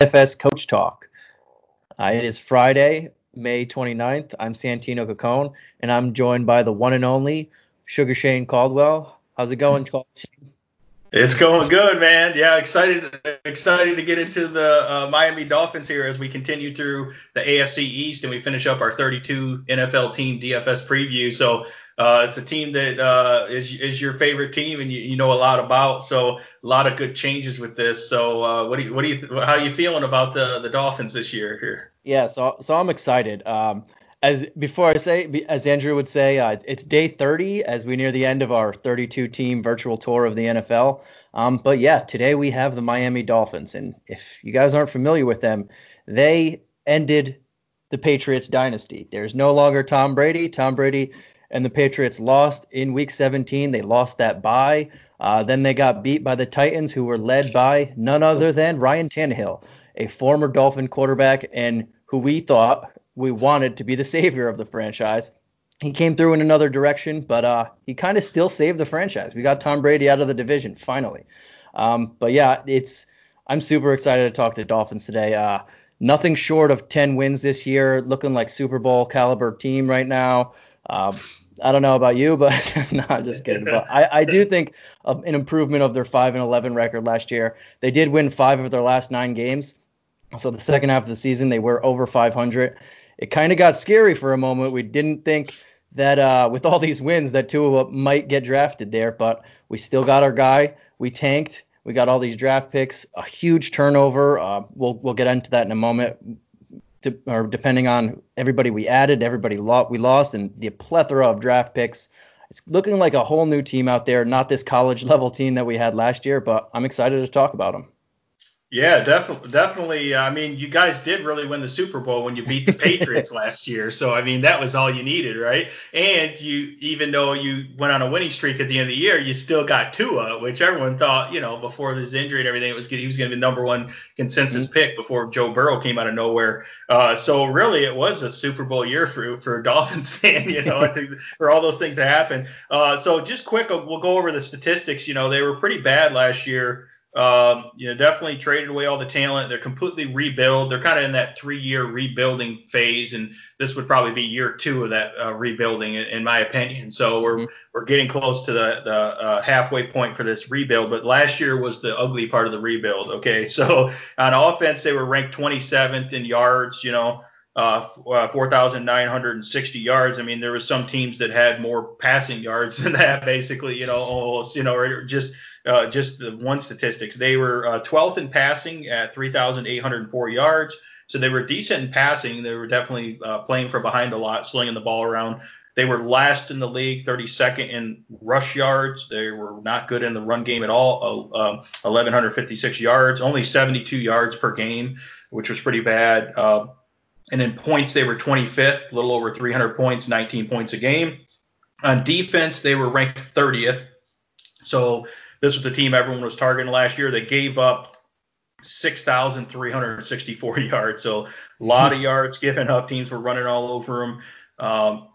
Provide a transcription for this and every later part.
DFS Coach Talk. Uh, it is Friday, May 29th. I'm Santino Cacone, and I'm joined by the one and only Sugar Shane Caldwell. How's it going, Shane? It's going good, man. Yeah, excited excited to get into the uh, Miami Dolphins here as we continue through the AFC East and we finish up our 32 NFL team DFS preview. So uh, it's a team that uh, is is your favorite team and you, you know a lot about. So a lot of good changes with this. So uh, what do you what do you how are you feeling about the the Dolphins this year here? Yeah, so so I'm excited. Um, as before I say, as Andrew would say, uh, it's day 30 as we near the end of our 32 team virtual tour of the NFL. Um, but yeah, today we have the Miami Dolphins, and if you guys aren't familiar with them, they ended the Patriots dynasty. There's no longer Tom Brady. Tom Brady and the Patriots lost in Week 17. They lost that bye. Uh, then they got beat by the Titans, who were led by none other than Ryan Tannehill, a former Dolphin quarterback, and who we thought we wanted to be the savior of the franchise. He came through in another direction, but uh, he kind of still saved the franchise. We got Tom Brady out of the division finally. Um, but yeah, it's I'm super excited to talk to Dolphins today. Uh, nothing short of 10 wins this year, looking like Super Bowl caliber team right now. Uh, I don't know about you, but not just kidding. But I, I do think an improvement of their 5 and 11 record last year. They did win five of their last nine games. So the second half of the season, they were over 500 it kind of got scary for a moment. We didn't think that uh, with all these wins that Tua might get drafted there, but we still got our guy. We tanked. We got all these draft picks, a huge turnover. Uh, we'll we'll get into that in a moment. To, or depending on everybody we added, everybody lo- we lost, and the plethora of draft picks. It's looking like a whole new team out there, not this college level team that we had last year, but I'm excited to talk about them. Yeah, definitely. Definitely. I mean, you guys did really win the Super Bowl when you beat the Patriots last year. So, I mean, that was all you needed, right? And you, even though you went on a winning streak at the end of the year, you still got Tua, which everyone thought, you know, before this injury and everything, it was he was going to be number one consensus mm-hmm. pick before Joe Burrow came out of nowhere. Uh, so, really, it was a Super Bowl year for for a Dolphins fan, you know, for all those things to happen. Uh, so, just quick, we'll go over the statistics. You know, they were pretty bad last year. Um, you know, definitely traded away all the talent. They're completely rebuild. They're kind of in that three-year rebuilding phase, and this would probably be year two of that uh, rebuilding, in, in, my opinion. So we're mm-hmm. we're getting close to the the uh, halfway point for this rebuild. But last year was the ugly part of the rebuild. Okay, so on offense they were ranked 27th in yards. You know. Uh, uh 4,960 yards. I mean, there was some teams that had more passing yards than that, basically, you know, almost, you know, or just uh, just the one statistics. They were uh, 12th in passing at 3,804 yards. So they were decent in passing. They were definitely uh, playing from behind a lot, slinging the ball around. They were last in the league, 32nd in rush yards. They were not good in the run game at all, 1,156 um, yards, only 72 yards per game, which was pretty bad. Uh, and in points, they were 25th, a little over 300 points, 19 points a game. On defense, they were ranked 30th. So this was a team everyone was targeting last year. They gave up 6,364 yards. So a lot of yards given up. Teams were running all over them. Um,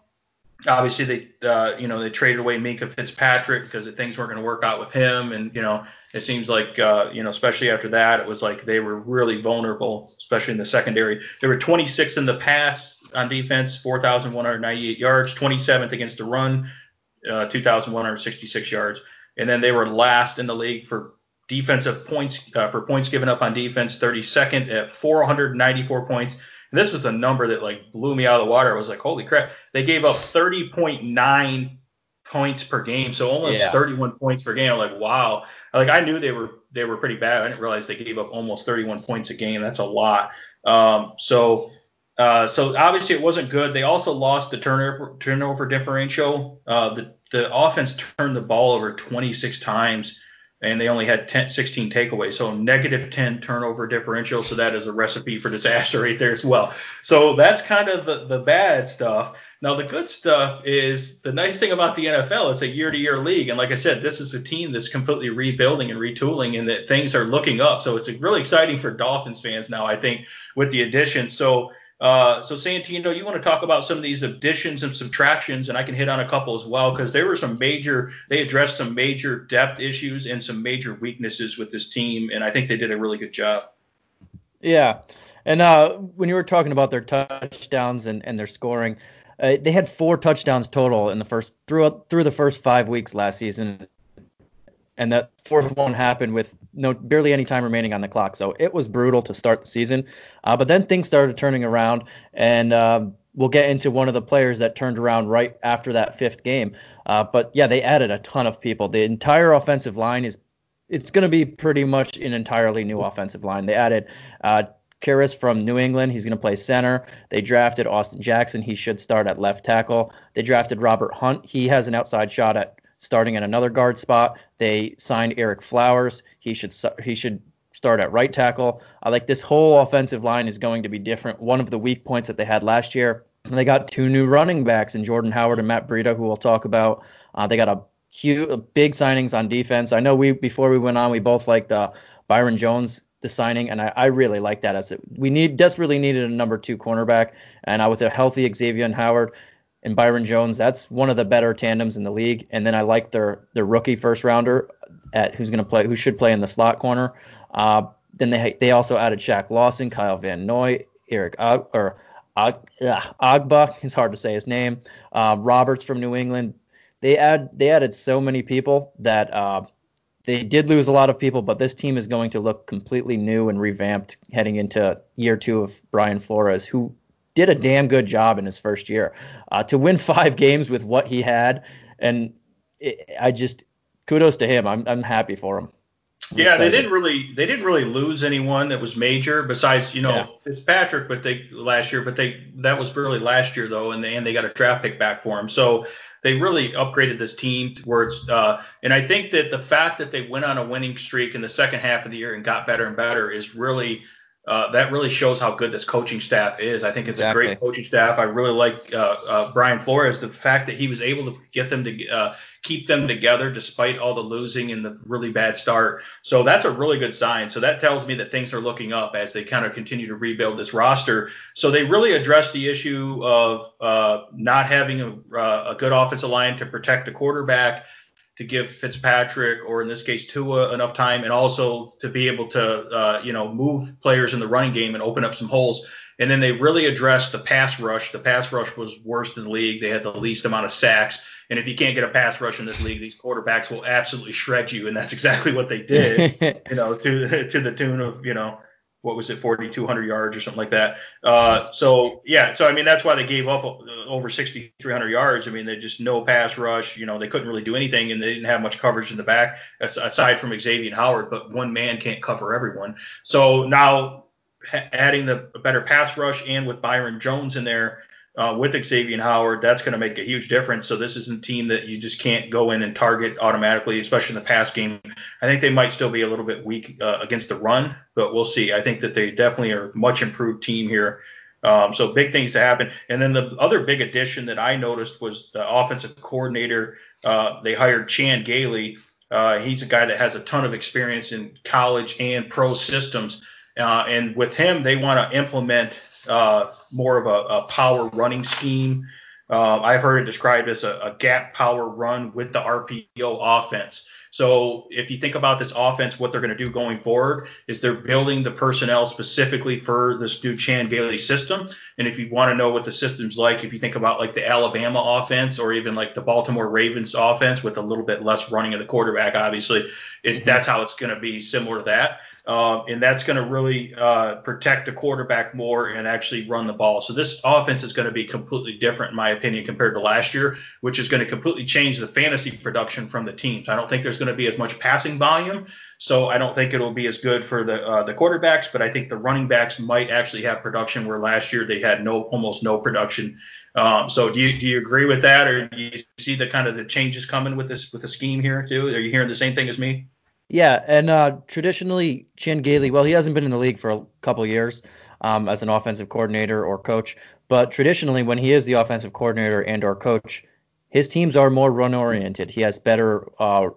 obviously, they uh, you know they traded away Minkah Fitzpatrick because things weren't going to work out with him, and you know it seems like uh, you know especially after that it was like they were really vulnerable, especially in the secondary. They were 26 in the pass on defense, 4,198 yards, 27th against the run, uh, 2,166 yards and then they were last in the league for defensive points uh, for points given up on defense, 32nd at 494 points. And this was a number that like blew me out of the water. I was like, holy crap! They gave up 30.9 points per game, so almost yeah. 31 points per game. I'm like, wow. Like I knew they were they were pretty bad. I didn't realize they gave up almost 31 points a game. That's a lot. Um, so. Uh, so obviously it wasn't good. They also lost the turnover turnover differential. Uh, the the offense turned the ball over 26 times and they only had 10, 16 takeaways. So negative 10 turnover differential. So that is a recipe for disaster right there as well. So that's kind of the, the bad stuff. Now the good stuff is the nice thing about the NFL, it's a year to year league. And like I said, this is a team that's completely rebuilding and retooling and that things are looking up. So it's really exciting for Dolphins fans now, I think, with the addition. So uh, so Santino, you want to talk about some of these additions and subtractions, and I can hit on a couple as well because there were some major, they addressed some major depth issues and some major weaknesses with this team, and I think they did a really good job. Yeah. And uh, when you were talking about their touchdowns and, and their scoring, uh, they had four touchdowns total in the first through through the first five weeks last season, and that fourth one happened with no barely any time remaining on the clock. So it was brutal to start the season. Uh, but then things started turning around, and um, we'll get into one of the players that turned around right after that fifth game. Uh, but yeah, they added a ton of people. The entire offensive line is it's going to be pretty much an entirely new offensive line. They added uh, from New England. He's going to play center. They drafted Austin Jackson. He should start at left tackle. They drafted Robert Hunt. He has an outside shot at starting at another guard spot. They signed Ereck Flowers. He should he should start at right tackle. I like this whole offensive line is going to be different. One of the weak points that they had last year. They got two new running backs in Jordan Howard and Matt Breida, who we'll talk about. Uh, they got a huge, big signings on defense. I know we before we went on, we both liked uh, Byron Jones the signing, and I, I really like that as it, we need desperately needed a number two cornerback, and uh, with a healthy Xavien Howard and Byron Jones, that's one of the better tandems in the league. And then I like their their rookie first rounder at who's going to play, who should play in the slot corner. Uh, then they they also added Shaq Lawson, Kyle Van Noy, Eric or Og, uh, it's hard to say his name. Uh, Roberts from New England. They add they added so many people that uh, they did lose a lot of people, but this team is going to look completely new and revamped heading into year two of Brian Flores, who did a damn good job in his first year. Uh, to win five games with what he had, and it, I just kudos to him. I'm I'm happy for him. I'm yeah, excited. they didn't really they didn't really lose anyone that was major besides you know yeah. Fitzpatrick, but they last year, but they that was really last year though, and they, and they got a draft pick back for him. So they really upgraded this team where it's uh, and I think that the fact that they went on a winning streak in the second half of the year and got better and better is really uh, that really shows how good this coaching staff is. I think it's exactly. a great coaching staff. I really like uh, uh, Brian Flores. The fact that he was able to get them to uh, keep them together despite all the losing and the really bad start. So that's a really good sign. So that tells me that things are looking up as they kind of continue to rebuild this roster. So they really addressed the issue of uh, not having a, uh, a good offensive line to protect the quarterback to give Fitzpatrick or in this case Tua enough time, and also to be able to uh, you know move players in the running game and open up some holes. And then they really addressed the pass rush. The pass rush was worst in the league. They had the least amount of sacks. And if you can't get a pass rush in this league, these quarterbacks will absolutely shred you. And that's exactly what they did. you know, to to the tune of you know what was it, 4,200 yards or something like that. Uh, so yeah, so I mean that's why they gave up over 6,300 yards. I mean they just no pass rush. You know they couldn't really do anything, and they didn't have much coverage in the back aside from Xavien Howard. But one man can't cover everyone. So now adding the better pass rush and with Byron Jones in there uh, with Xavien Howard, that's going to make a huge difference. So this isn't a team that you just can't go in and target automatically, especially in the pass game. I think they might still be a little bit weak uh, against the run, but we'll see. I think that they definitely are much improved team here. Um, so big things to happen. And then the other big addition that I noticed was the offensive coordinator. Uh, they hired Chan Gailey. Uh, he's a guy that has a ton of experience in college and pro systems. Uh, and with him, they want to implement uh, more of a, a, power running scheme. Uh, I've heard it described as a, a, gap power run with the RPO offense. So if you think about this offense, what they're going to do going forward is they're building the personnel specifically for this new Chan Gailey system. And if you want to know what the system's like, if you think about like the Alabama offense or even like the Baltimore Ravens offense with a little bit less running of the quarterback, obviously, it, mm-hmm. that's how it's going to be similar to that. Uh, and that's going to really uh, protect the quarterback more and actually run the ball. So this offense is going to be completely different, in my opinion, compared to last year, which is going to completely change the fantasy production from the teams. I don't think there's going to be as much passing volume, so I don't think it'll be as good for the uh, the quarterbacks. But I think the running backs might actually have production where last year they had no almost no production. Um, so do you do you agree with that, or do you see the kind of the changes coming with this with the scheme here too? Are you hearing the same thing as me? Yeah, and uh, traditionally, Chan Gailey, well, he hasn't been in the league for a couple years um, as an offensive coordinator or coach, but traditionally, when he is the offensive coordinator and or coach, his teams are more run oriented. He has better uh,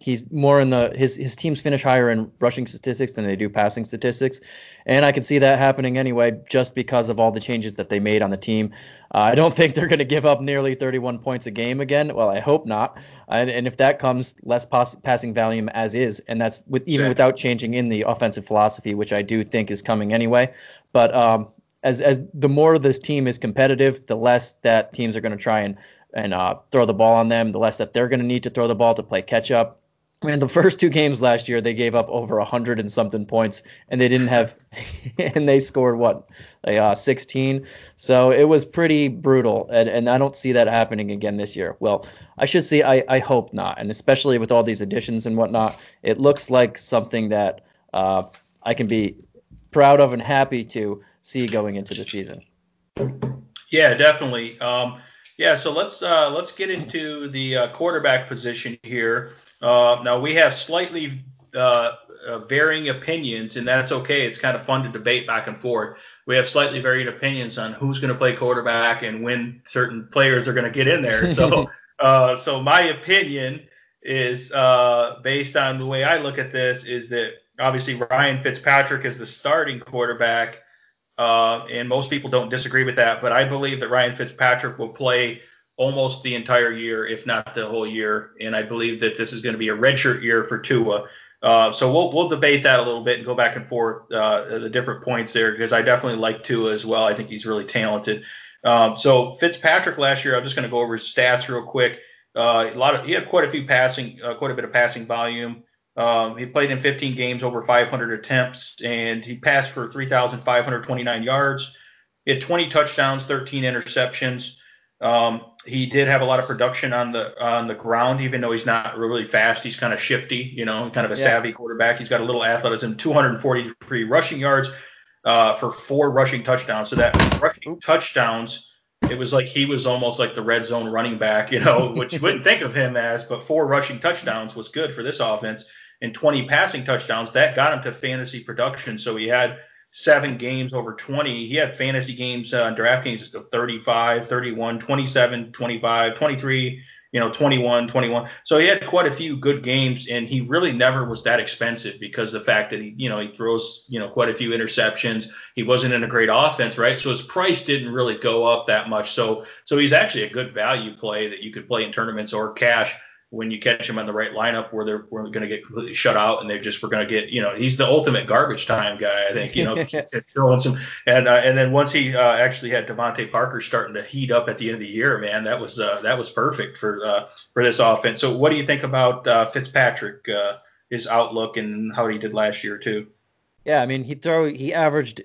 he's more in the his his teams finish higher in rushing statistics than they do passing statistics, and I can see that happening anyway just because of all the changes that they made on the team. Uh, I don't think they're going to give up nearly 31 points a game again. Well, I hope not. And, and if that comes, less pass, passing volume as is, and that's with even without changing in the offensive philosophy, which I do think is coming anyway. But um, as as the more this team is competitive, the less that teams are going to try and and uh, throw the ball on them, the less that they're going to need to throw the ball to play catch up. I mean, the first two games last year, they gave up over 100 and something points, and they didn't have, and they scored what, like, uh, 16. So it was pretty brutal, and, and I don't see that happening again this year. Well, I should say I, I hope not, and especially with all these additions and whatnot, it looks like something that uh, I can be proud of and happy to see going into the season. Yeah, definitely. Um, yeah, so let's uh, let's get into the uh, quarterback position here. Uh, now we have slightly uh, uh, varying opinions, and that's okay. It's kind of fun to debate back and forth. We have slightly varying opinions on who's going to play quarterback and when certain players are going to get in there. So, uh, so my opinion is uh, based on the way I look at this is that obviously Ryan Fitzpatrick is the starting quarterback, uh, and most people don't disagree with that. But I believe that Ryan Fitzpatrick will play almost the entire year, if not the whole year. And I believe that this is going to be a redshirt year for Tua. Uh, so we'll we'll debate that a little bit and go back and forth uh, the different points there because I definitely like Tua as well. I think he's really talented. Um, so Fitzpatrick last year, I'm just going to go over his stats real quick. Uh, a lot of he had quite a few passing, uh, quite a bit of passing volume. Um, he played in 15 games, over 500 attempts, and he passed for 3,529 yards. He had 20 touchdowns, 13 interceptions. Um, he did have a lot of production on the on the ground, even though he's not really fast. He's kind of shifty, you know, kind of a yeah. savvy quarterback. He's got a little athleticism, 243 rushing yards uh, for four rushing touchdowns. So that rushing touchdowns, it was like he was almost like the red zone running back, you know, which you wouldn't think of him as, but four rushing touchdowns was good for this offense. And 20 passing touchdowns, that got him to fantasy production. So he had seven games over 20. He had fantasy games uh, DraftKings of 35, 31, 27, 25, 23, you know, 21, 21. So he had quite a few good games, and he really never was that expensive because the fact that he, you know, he throws, you know, quite a few interceptions. He wasn't in a great offense, right? So his price didn't really go up that much. So, so he's actually a good value play that you could play in tournaments or cash when you catch him on the right lineup where they're, we're going to get completely shut out and they just were going to get you know he's the ultimate garbage time guy I think you know throwing some and uh, and then once he uh, actually had DeVante Parker starting to heat up at the end of the year man that was uh, that was perfect for uh, for this offense. So what do you think about uh, Fitzpatrick uh, his outlook and how he did last year too? Yeah I mean he throw he averaged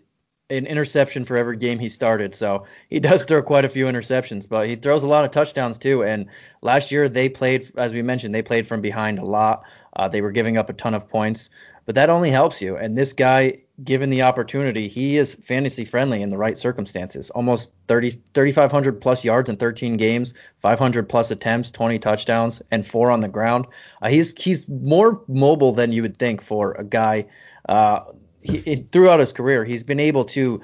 an interception for every game he started. So he does throw quite a few interceptions, but he throws a lot of touchdowns too. And last year they played, as we mentioned, they played from behind a lot. Uh, they were giving up a ton of points, but that only helps you. And this guy, given the opportunity, he is fantasy friendly in the right circumstances. Almost 30, 3,500 plus yards in 13 games, 500 plus attempts, 20 touchdowns, and four on the ground. Uh, he's he's more mobile than you would think for a guy. Uh, he, throughout his career, he's been able to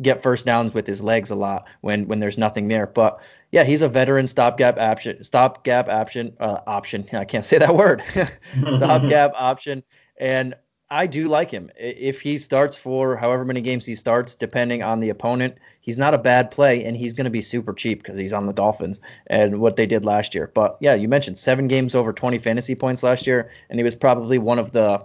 get first downs with his legs a lot when when there's nothing there. But yeah, he's a veteran stopgap option, stopgap option, uh, option. I can't say that word. stopgap option, and I do like him. If he starts for however many games he starts, depending on the opponent, he's not a bad play, and he's going to be super cheap because he's on the Dolphins and what they did last year. But yeah, you mentioned seven games over 20 fantasy points last year, and he was probably one of the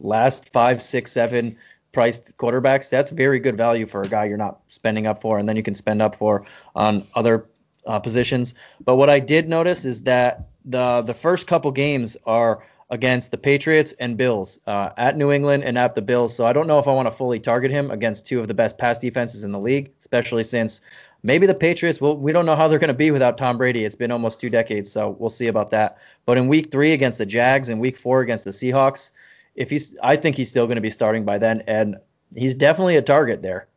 last five, six, seven priced quarterbacks, that's very good value for a guy you're not spending up for, and then you can spend up for on other uh, positions. But what I did notice is that the the first couple games are against the Patriots and Bills uh, at New England and at the Bills. So I don't know if I want to fully target him against two of the best pass defenses in the league, especially since maybe the Patriots. Well, we don't know how they're going to be without Tom Brady. It's been almost two decades, so we'll see about that. But in Week three against the Jags and Week four against the Seahawks if he's, I think he's still going to be starting by then, and he's definitely a target there.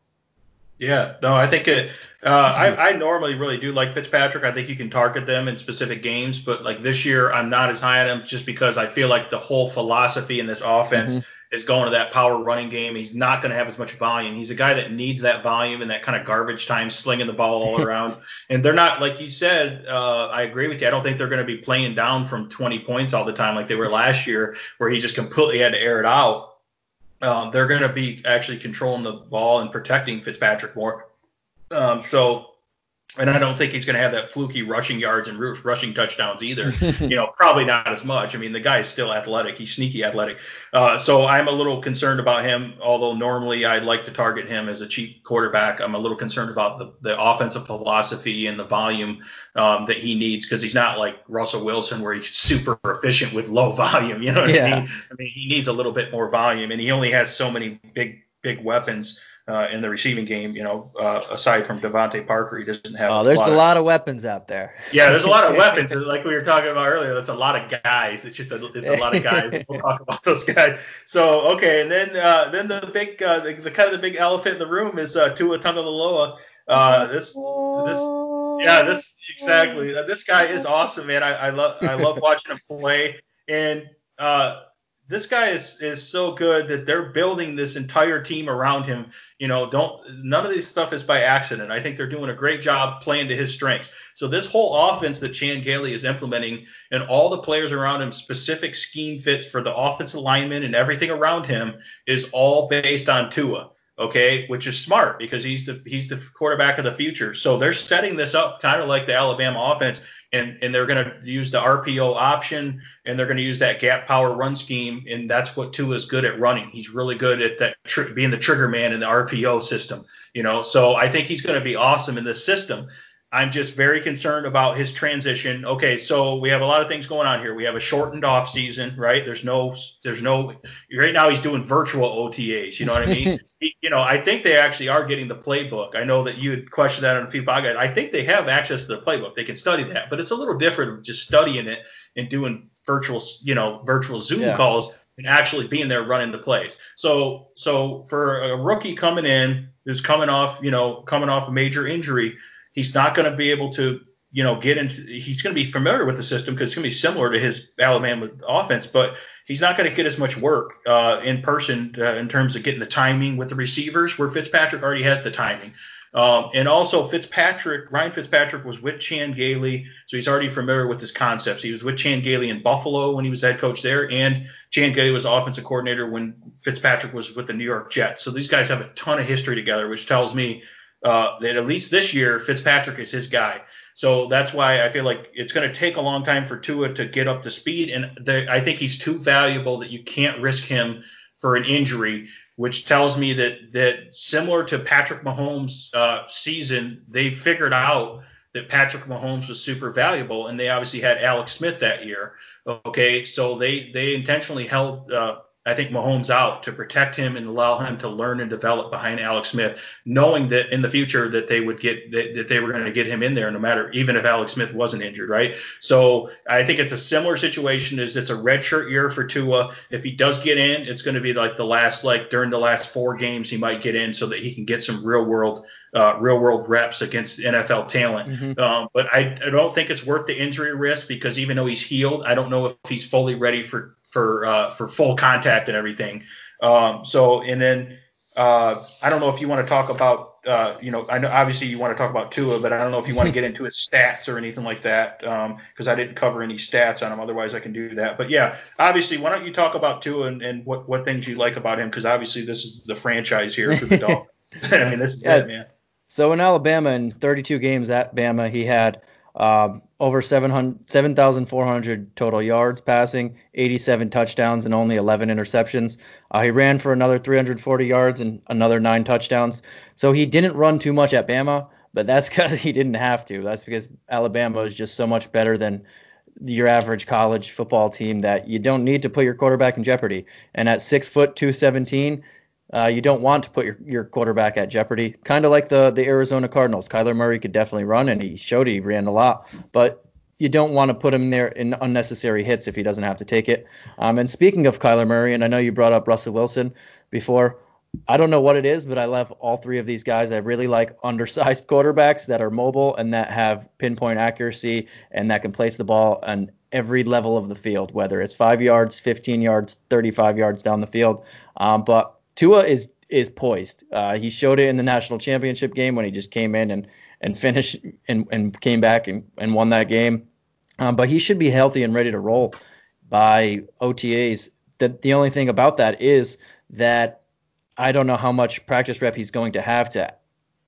Yeah, no, I think it. Uh, I, I normally really do like Fitzpatrick. I think you can target them in specific games, but like this year, I'm not as high on him just because I feel like the whole philosophy in this offense mm-hmm. Is going to that power running game. He's not going to have as much volume. He's a guy that needs that volume and that kind of garbage time slinging the ball all around. and they're not, like you said, uh, I agree with you. I don't think they're going to be playing down from 20 points all the time like they were last year, where he just completely had to air it out. Um, they're going to be actually controlling the ball and protecting Fitzpatrick more. Um, so and I don't think he's going to have that fluky rushing yards and rushing touchdowns either. you know, probably not as much. I mean, the guy is still athletic. He's sneaky athletic. Uh, so I'm a little concerned about him. Although normally I'd like to target him as a cheap quarterback, I'm a little concerned about the, the offensive philosophy and the volume um, that he needs because he's not like Russell Wilson where he's super efficient with low volume. You know what yeah. I mean? I mean, he needs a little bit more volume, and he only has so many big big weapons uh, in the receiving game. You know, uh, aside from DeVante Parker, he doesn't have. Oh, there's a lot of weapons out there. Yeah, there's a lot of weapons. Like we were talking about earlier, that's a lot of guys. It's just a, it's a lot of guys. we'll talk about those guys. So okay, and then uh, then the big uh, the, the, kind of the big elephant in the room is uh, Tua Tagovailoa. Uh, this this yeah this exactly. This guy is awesome, man. I, I love I love watching him play and. Uh, this guy is is so good that they're building this entire team around him. You know, don't none of this stuff is by accident. I think they're doing a great job playing to his strengths. So this whole offense that Chan Gailey is implementing and all the players around him, specific scheme fits for the offensive lineman and everything around him is all based on Tua. Okay, which is smart because he's the he's the quarterback of the future. So they're setting this up kind of like the Alabama offense and and they're going to use the RPO option and they're going to use that gap power run scheme and that's what Tua is good at running. He's really good at that tr- being the trigger man in the RPO system, you know. So I think he's going to be awesome in this system. I'm just very concerned about his transition. Okay, so we have a lot of things going on here. We have a shortened off season, right? There's no, there's no. Right now he's doing virtual OTAs. You know what I mean? he, you know, I think they actually are getting the playbook. I know that you had questioned that on a few podcasts. I think they have access to the playbook. They can study that, but it's a little different of just studying it and doing virtual, you know, virtual Zoom yeah. calls and actually being there running the plays. So, so for a rookie coming in who's coming off, you know, coming off a major injury He's not going to be able to, you know, get into. He's going to be familiar with the system because it's going to be similar to his Alabama offense, but he's not going to get as much work uh, in person uh, in terms of getting the timing with the receivers, where Fitzpatrick already has the timing. Um, and also Fitzpatrick, Ryan Fitzpatrick was with Chan Gailey, so he's already familiar with his concepts. He was with Chan Gailey in Buffalo when he was head coach there, and Chan Gailey was offensive coordinator when Fitzpatrick was with the New York Jets. So these guys have a ton of history together, which tells me uh, that at least this year Fitzpatrick is his guy. So that's why I feel like it's going to take a long time for Tua to get up to speed, and the, I think he's too valuable that you can't risk him for an injury. Which tells me that that similar to Patrick Mahomes' uh, season, they figured out that Patrick Mahomes was super valuable, and they obviously had Alex Smith that year. Okay, so they they intentionally held uh, I think Mahomes out to protect him and allow him to learn and develop behind Alex Smith, knowing that in the future that they would get that, that they were going to get him in there no matter even if Alex Smith wasn't injured, right? So I think it's a similar situation as it's a redshirt year for Tua. If he does get in, it's going to be like the last like during the last four games he might get in so that he can get some real world uh, real world reps against NFL talent. Mm-hmm. Um, but I, I don't think it's worth the injury risk because even though he's healed, I don't know if he's fully ready for for uh, for full contact and everything. Um, so and then uh, I don't know if you want to talk about uh, you know I know obviously you want to talk about Tua, but I don't know if you want to get into his stats or anything like that because um, I didn't cover any stats on him. Otherwise I can do that. But yeah, obviously why don't you talk about Tua and, and what what things you like about him because obviously this is the franchise here for the Dolphins. I mean this is yeah. it, man. So in Alabama, in 32 games at Bama, he had um, over 7,400 total yards passing, 87 touchdowns, and only 11 interceptions. Uh, he ran for another 340 yards and another nine touchdowns. So he didn't run too much at Bama, but that's because he didn't have to. That's because Alabama is just so much better than your average college football team that you don't need to put your quarterback in jeopardy. And at six foot 217, uh, you don't want to put your, your quarterback at jeopardy. Kind of like the the Arizona Cardinals. Kyler Murray could definitely run, and he showed he ran a lot, but you don't want to put him there in unnecessary hits if he doesn't have to take it. Um, and speaking of Kyler Murray, and I know you brought up Russell Wilson before. I don't know what it is, but I love all three of these guys. I really like undersized quarterbacks that are mobile and that have pinpoint accuracy and that can place the ball on every level of the field, whether it's five yards, 15 yards, 35 yards down the field. Um, but Tua is is poised. Uh, he showed it in the national championship game when he just came in and and finished and, and came back and, and won that game. Um, but he should be healthy and ready to roll by OTAs. The, the only thing about that is that I don't know how much practice rep he's going to have to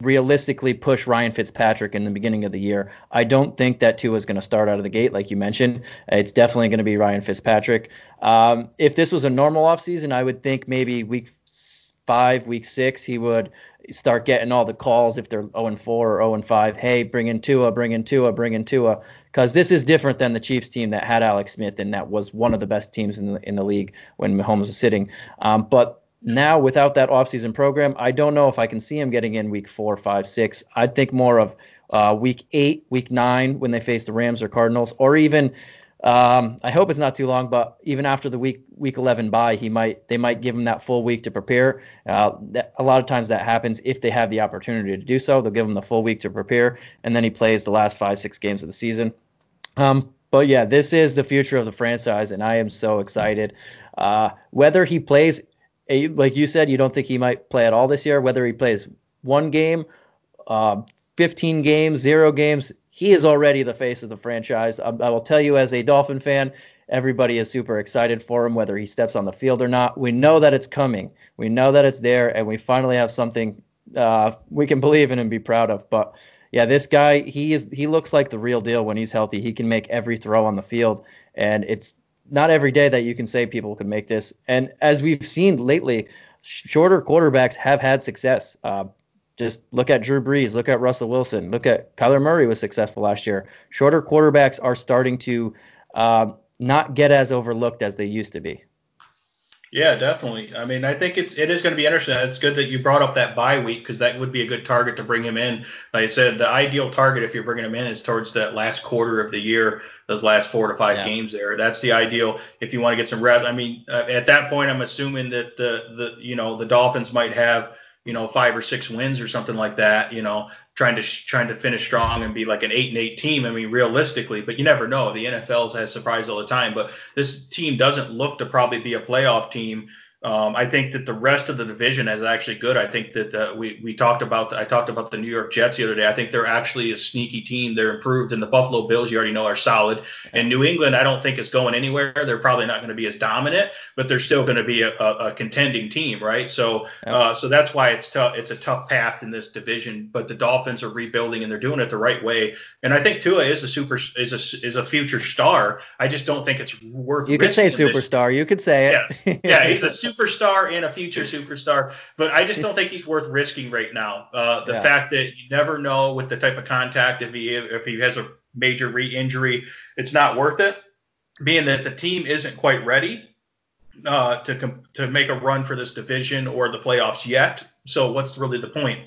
realistically push Ryan Fitzpatrick in the beginning of the year. I don't think that Tua is going to start out of the gate like you mentioned. It's definitely going to be Ryan Fitzpatrick. Um, if this was a normal offseason, I would think maybe week five, week six, he would start getting all the calls if they're 0 and 4 or 0 and 5. Hey, bring in Tua, bring in Tua, bring in Tua, because this is different than the Chiefs team that had Alex Smith and that was one of the best teams in the in the league when Mahomes was sitting. Um, but now without that offseason program, I don't know if I can see him getting in week four, five, six. I'd think more of uh, week eight, week nine when they face the Rams or Cardinals, or even um, I hope it's not too long, but even after the week week 11 bye, he might they might give him that full week to prepare. Uh, that, a lot of times that happens if they have the opportunity to do so. They'll give him the full week to prepare, and then he plays the last five six games of the season. Um, but yeah, this is the future of the franchise, and I am so excited. Uh, whether he plays, a, like you said, you don't think he might play at all this year. Whether he plays one game, uh, 15 games, zero games, he is already the face of the franchise. I, I will tell you, as a Dolphin fan, everybody is super excited for him, whether he steps on the field or not. We know that it's coming. We know that it's there, and we finally have something uh, we can believe in and be proud of. But yeah, this guy, he is he looks like the real deal when he's healthy. He can make every throw on the field, and it's not every day that you can say people can make this. And as we've seen lately, shorter quarterbacks have had success. Uh, just look at Drew Brees, look at Russell Wilson, look at Kyler Murray was successful last year. Shorter quarterbacks are starting to uh, not get as overlooked as they used to be. Yeah, definitely. I mean, I think it's it is going to be interesting. It's good that you brought up that bye week because that would be a good target to bring him in. Like I said, the ideal target if you're bringing him in is towards that last quarter of the year, those last four to five yeah. games there. That's the ideal if you want to get some reps. I mean, uh, at that point, I'm assuming that the the you know the Dolphins might have you know five or six wins or something like that you know trying to trying to finish strong and be like an eight and eight team. I mean realistically but you never know. The nfl has surprise all the time but this team doesn't look to probably be a playoff team um, I think that the rest of the division is actually good. I think that uh, we we talked about I talked about the New York Jets the other day. I think they're actually a sneaky team. They're improved, and the Buffalo Bills you already know are solid. And New England I don't think is going anywhere. They're probably not going to be as dominant, but they're still going to be a, a, a, contending team, right? So uh, so that's why it's tough. It's a tough path in this division. But the Dolphins are rebuilding and they're doing it the right way. And I think Tua is a super is a is a future star. I just don't think it's worth. You could say superstar. You could say it. Yes. Yeah, he's a super superstar and a future superstar, but I just don't think he's worth risking right now. Uh, the yeah. fact that you never know with the type of contact if he if he has a major re-injury, it's not worth it. Being that the team isn't quite ready uh, to to make a run for this division or the playoffs yet. So what's really the point?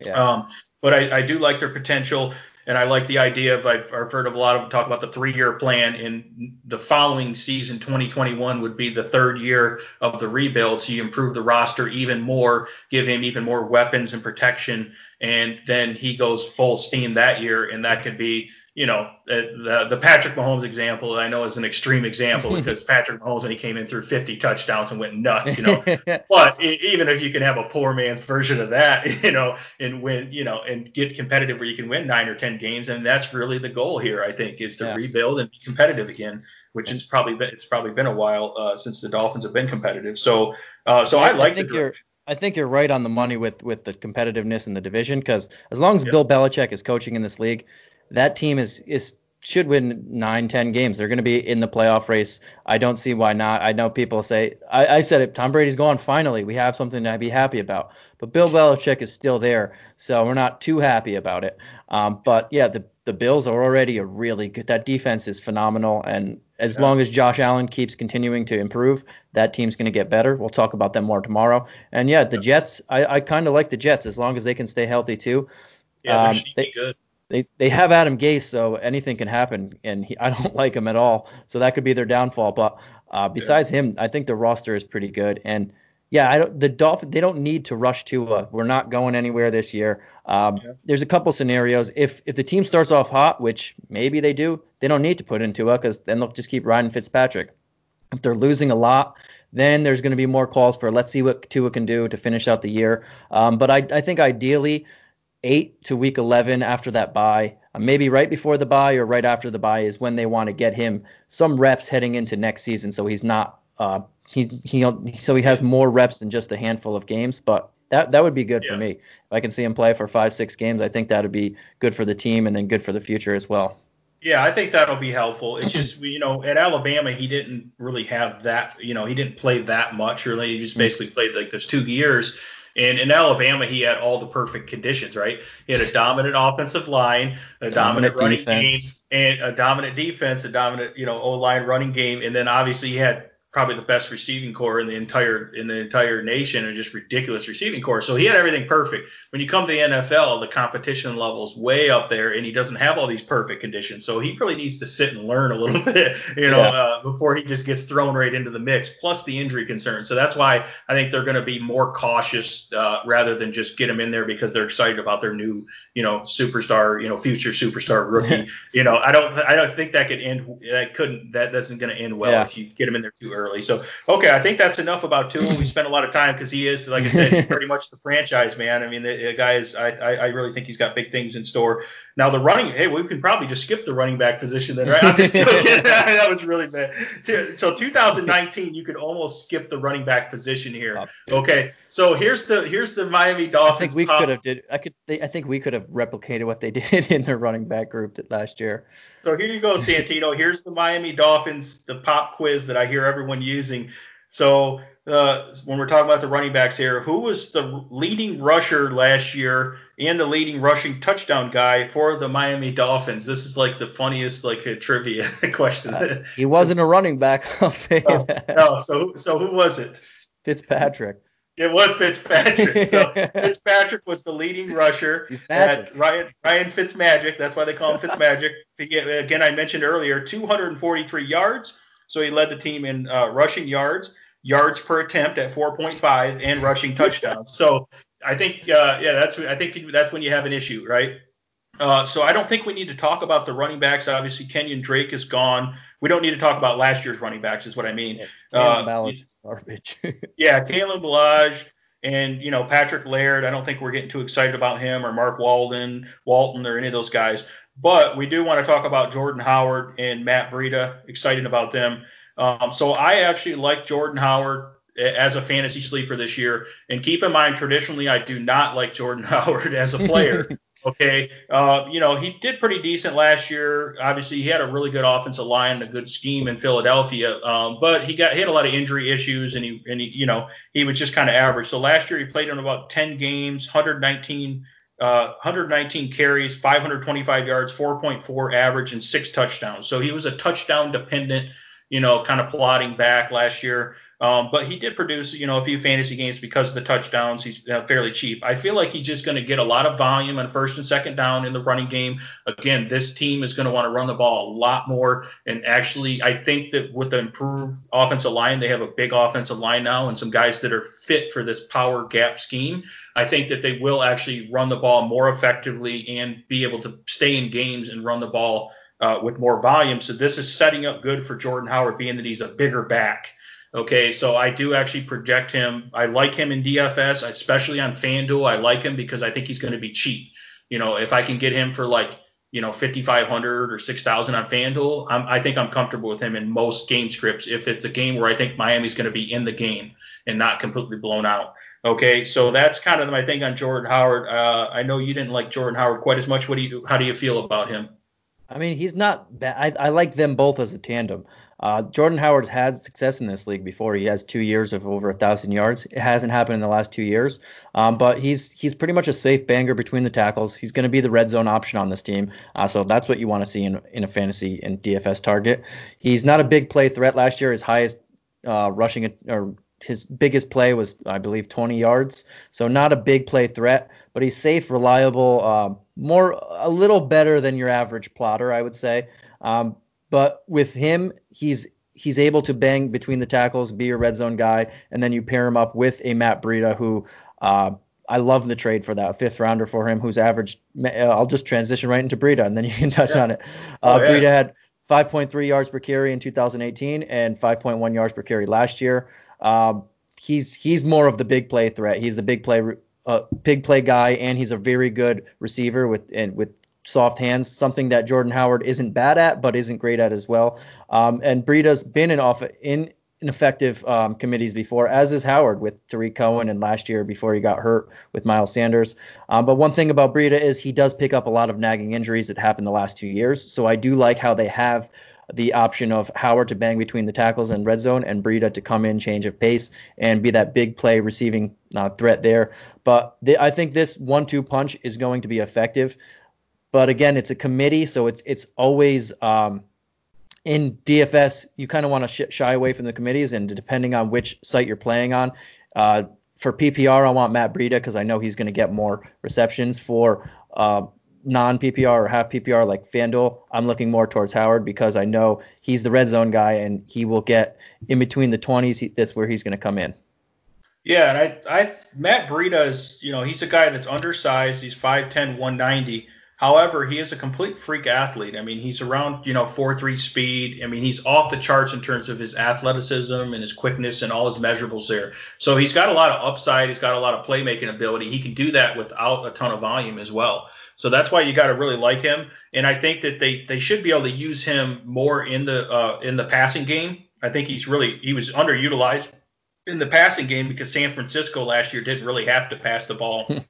Yeah. Um, but I, I do like their potential. And I like the idea of I've, I've heard of a lot of talk about the three-year plan. In the following season, 2021 would be the third year of the rebuild. So you improve the roster even more, give him even more weapons and protection, and then he goes full steam that year, and that could be you know, the, the Patrick Mahomes example I know is an extreme example because Patrick Mahomes when he came in threw 50 touchdowns and went nuts, you know. but even if you can have a poor man's version of that, you know, and win, you know, and get competitive where you can win nine or 10 games, and that's really the goal here, I think, is to yeah. rebuild and be competitive again, which has probably been it's probably been a while uh, since the Dolphins have been competitive. So, uh, so I, I like I think you're. I think you're right on the money with with the competitiveness in the division because as long as Bill Belichick is coaching in this league, that team is is should win nine, ten games. They're going to be in the playoff race. I don't see why not. I know people say I, I said it. Tom Brady's gone. Finally, we have something to be happy about. But Bill Belichick is still there, so we're not too happy about it. Um, but yeah, the the Bills are already a really good. That defense is phenomenal, and as yeah. long as Josh Allen keeps continuing to improve, that team's going to get better. We'll talk about them more tomorrow. And yeah, the Jets. I, I kind of like the Jets as long as they can stay healthy too. Yeah, they're um, they, good they they have Adam Gase, so anything can happen, and he, I don't like him at all. So that could be their downfall. But uh, besides yeah. him, I think the roster is pretty good. And yeah, I don't, the Dolphins they don't need to rush Tua. We're not going anywhere this year. Um, yeah. There's a couple scenarios. If if the team starts off hot, which maybe they do, they don't need to put in Tua because then they'll just keep riding Fitzpatrick. If they're losing a lot, then there's going to be more calls for let's see what Tua can do to finish out the year. Um, but I, I think ideally eight to week 11 after that bye, uh, maybe right before the bye or right after the bye is when they want to get him some reps heading into next season, so he's not uh, he's he so he has more reps than just a handful of games. But that that would be good yeah. for me. If I can see him play for five six games, I think that would be good for the team and then good for the future as well. Yeah, I think that'll be helpful. It's just you know at Alabama he didn't really have that you know he didn't play that much really. He just mm. basically played like those two years. And in Alabama, he had all the perfect conditions, right? He had a dominant offensive line, a dominant, dominant running defense. game, and a dominant defense, a dominant, you know, O line running game, and then obviously he had probably the best receiving corps in the entire in the entire nation and just ridiculous receiving corps. So he had everything perfect. When you come to the NFL, the competition level is way up there, and he doesn't have all these perfect conditions. So he really needs to sit and learn a little bit, you know, yeah. uh, before he just gets thrown right into the mix. Plus the injury concern. So that's why I think they're going to be more cautious uh, rather than just get him in there because they're excited about their new, you know, superstar, you know, future superstar rookie. you know, I don't I don't think that could end. That couldn't that isn't going to end well yeah. if you get him in there too early early. So okay, I think that's enough about Tua. We spent a lot of time because he is, like I said, pretty much the franchise man. I mean, the, the guy is. I, I, I really think he's got big things in store. Now the running, hey, we can probably just skip the running back position then, right? I'm just joking. that was really bad. So 2019, you could almost skip the running back position here. Oh. Okay, so here's the here's the Miami Dolphins. I think we pop. could have did. I could. I think we could have replicated what they did in their running back group last year. So here you go, Santino. Here's the Miami Dolphins, the pop quiz that I hear everyone using. So uh, when we're talking about the running backs here, who was the leading rusher last year and the leading rushing touchdown guy for the Miami Dolphins? This is like the funniest like a trivia question. Uh, he wasn't a running back, I'll say no, that. No, so so who was it? Fitzpatrick. It was Fitzpatrick. So Fitzpatrick was the leading rusher. He's magic. Ryan Ryan Fitzmagic. That's why they call him Fitzmagic. Again, I mentioned earlier, 243 yards. So he led the team in uh, rushing yards, yards per attempt at 4.5, and rushing touchdowns. so I think, uh, yeah, that's I think that's when you have an issue, right? Uh, so I don't think we need to talk about the running backs. Obviously, Kenyan Drake is gone. We don't need to talk about last year's running backs, is what I mean. Yeah, uh, garbage. yeah, Kalen Ballage and you know Patrick Laird. I don't think we're getting too excited about him or Mark Walden, Walton, or any of those guys. But we do want to talk about Jordan Howard and Matt Breida. Excited about them. Um, so I actually like Jordan Howard as a fantasy sleeper this year. And keep in mind, traditionally, I do not like Jordan Howard as a player. Okay, uh, you know he did pretty decent last year. Obviously, he had a really good offensive line, a good scheme in Philadelphia. Um, but he got he had a lot of injury issues, and he and he you know he was just kind of average. So last year he played in about 10 games, 119 uh, 119 carries, 525 yards, 4.4 average, and six touchdowns. So he was a touchdown dependent you know, kind of plotting back last year. Um, but he did produce, you know, a few fantasy games because of the touchdowns. He's uh, fairly cheap. I feel like he's just going to get a lot of volume on first and second down in the running game. Again, this team is going to want to run the ball a lot more. And actually, I think that with the improved offensive line, they have a big offensive line now and some guys that are fit for this power gap scheme. I think that they will actually run the ball more effectively and be able to stay in games and run the ball uh, with more volume. So this is setting up good for Jordan Howard, being that he's a bigger back. Okay, so I do actually project him. I like him in DFS, especially on FanDuel. I like him because I think he's going to be cheap. You know, if I can get him for like you know 5500 or 6000 on FanDuel, I'm, I think I'm comfortable with him in most game scripts. If it's a game where I think Miami's going to be in the game and not completely blown out. Okay, so that's kind of my thing on Jordan Howard. Uh, I know you didn't like Jordan Howard quite as much. What do you? How do you feel about him? I mean, he's not bad. I, I like them both as a tandem. Uh, Jordan Howard's had success in this league before. He has two years of over a thousand yards. It hasn't happened in the last two years, um, but he's he's pretty much a safe banger between the tackles. He's going to be the red zone option on this team, uh, so that's what you want to see in in a fantasy and DFS target. He's not a big play threat last year. His highest uh, rushing or his biggest play was, I believe, 20 yards. So not a big play threat, but he's safe, reliable, um, more a little better than your average plotter, I would say. Um, but with him, he's he's able to bang between the tackles, be a red zone guy, and then you pair him up with a Matt Breida who uh, I love the trade for that fifth rounder for him, who's averaged. Uh, I'll just transition right into Breida, and then you can touch yeah. on it. Uh, oh, yeah. Breida had 5.3 yards per carry in 2018 and 5.1 yards per carry last year. Um, he's he's more of the big play threat. He's the big play uh, big play guy, and he's a very good receiver with and with soft hands, something that Jordan Howard isn't bad at, but isn't great at as well. Um, and Breida's been in off in ineffective um, committees before, as is Howard with Tarik Cohen and last year before he got hurt with Miles Sanders. Um, but one thing about Breida is he does pick up a lot of nagging injuries that happened the last two years. So I do like how they have the option of Howard to bang between the tackles and red zone and Breida to come in, change of pace, and be that big play receiving uh, threat there. But the, I think this one-two punch is going to be effective. But again, it's a committee, so it's it's always um, in DFS, you kind of want to sh- shy away from the committees, and depending on which site you're playing on, uh, for PPR, I want Matt Breida because I know he's going to get more receptions. For uh, non PPR or half PPR like FanDuel, I'm looking more towards Howard because I know he's the red zone guy and he will get in between the 20s. He, that's where he's going to come in. Yeah, and I, I Matt Breida is, you know, he's a guy that's undersized. He's 5'10", 190 However, he is a complete freak athlete. I mean, he's around, you know, 4-3 speed. I mean, he's off the charts in terms of his athleticism and his quickness and all his measurables there. So he's got a lot of upside. He's got a lot of playmaking ability. He can do that without a ton of volume as well. So that's why you got to really like him. And I think that they they should be able to use him more in the uh, in the passing game. I think he's really he was underutilized in the passing game because San Francisco last year didn't really have to pass the ball. and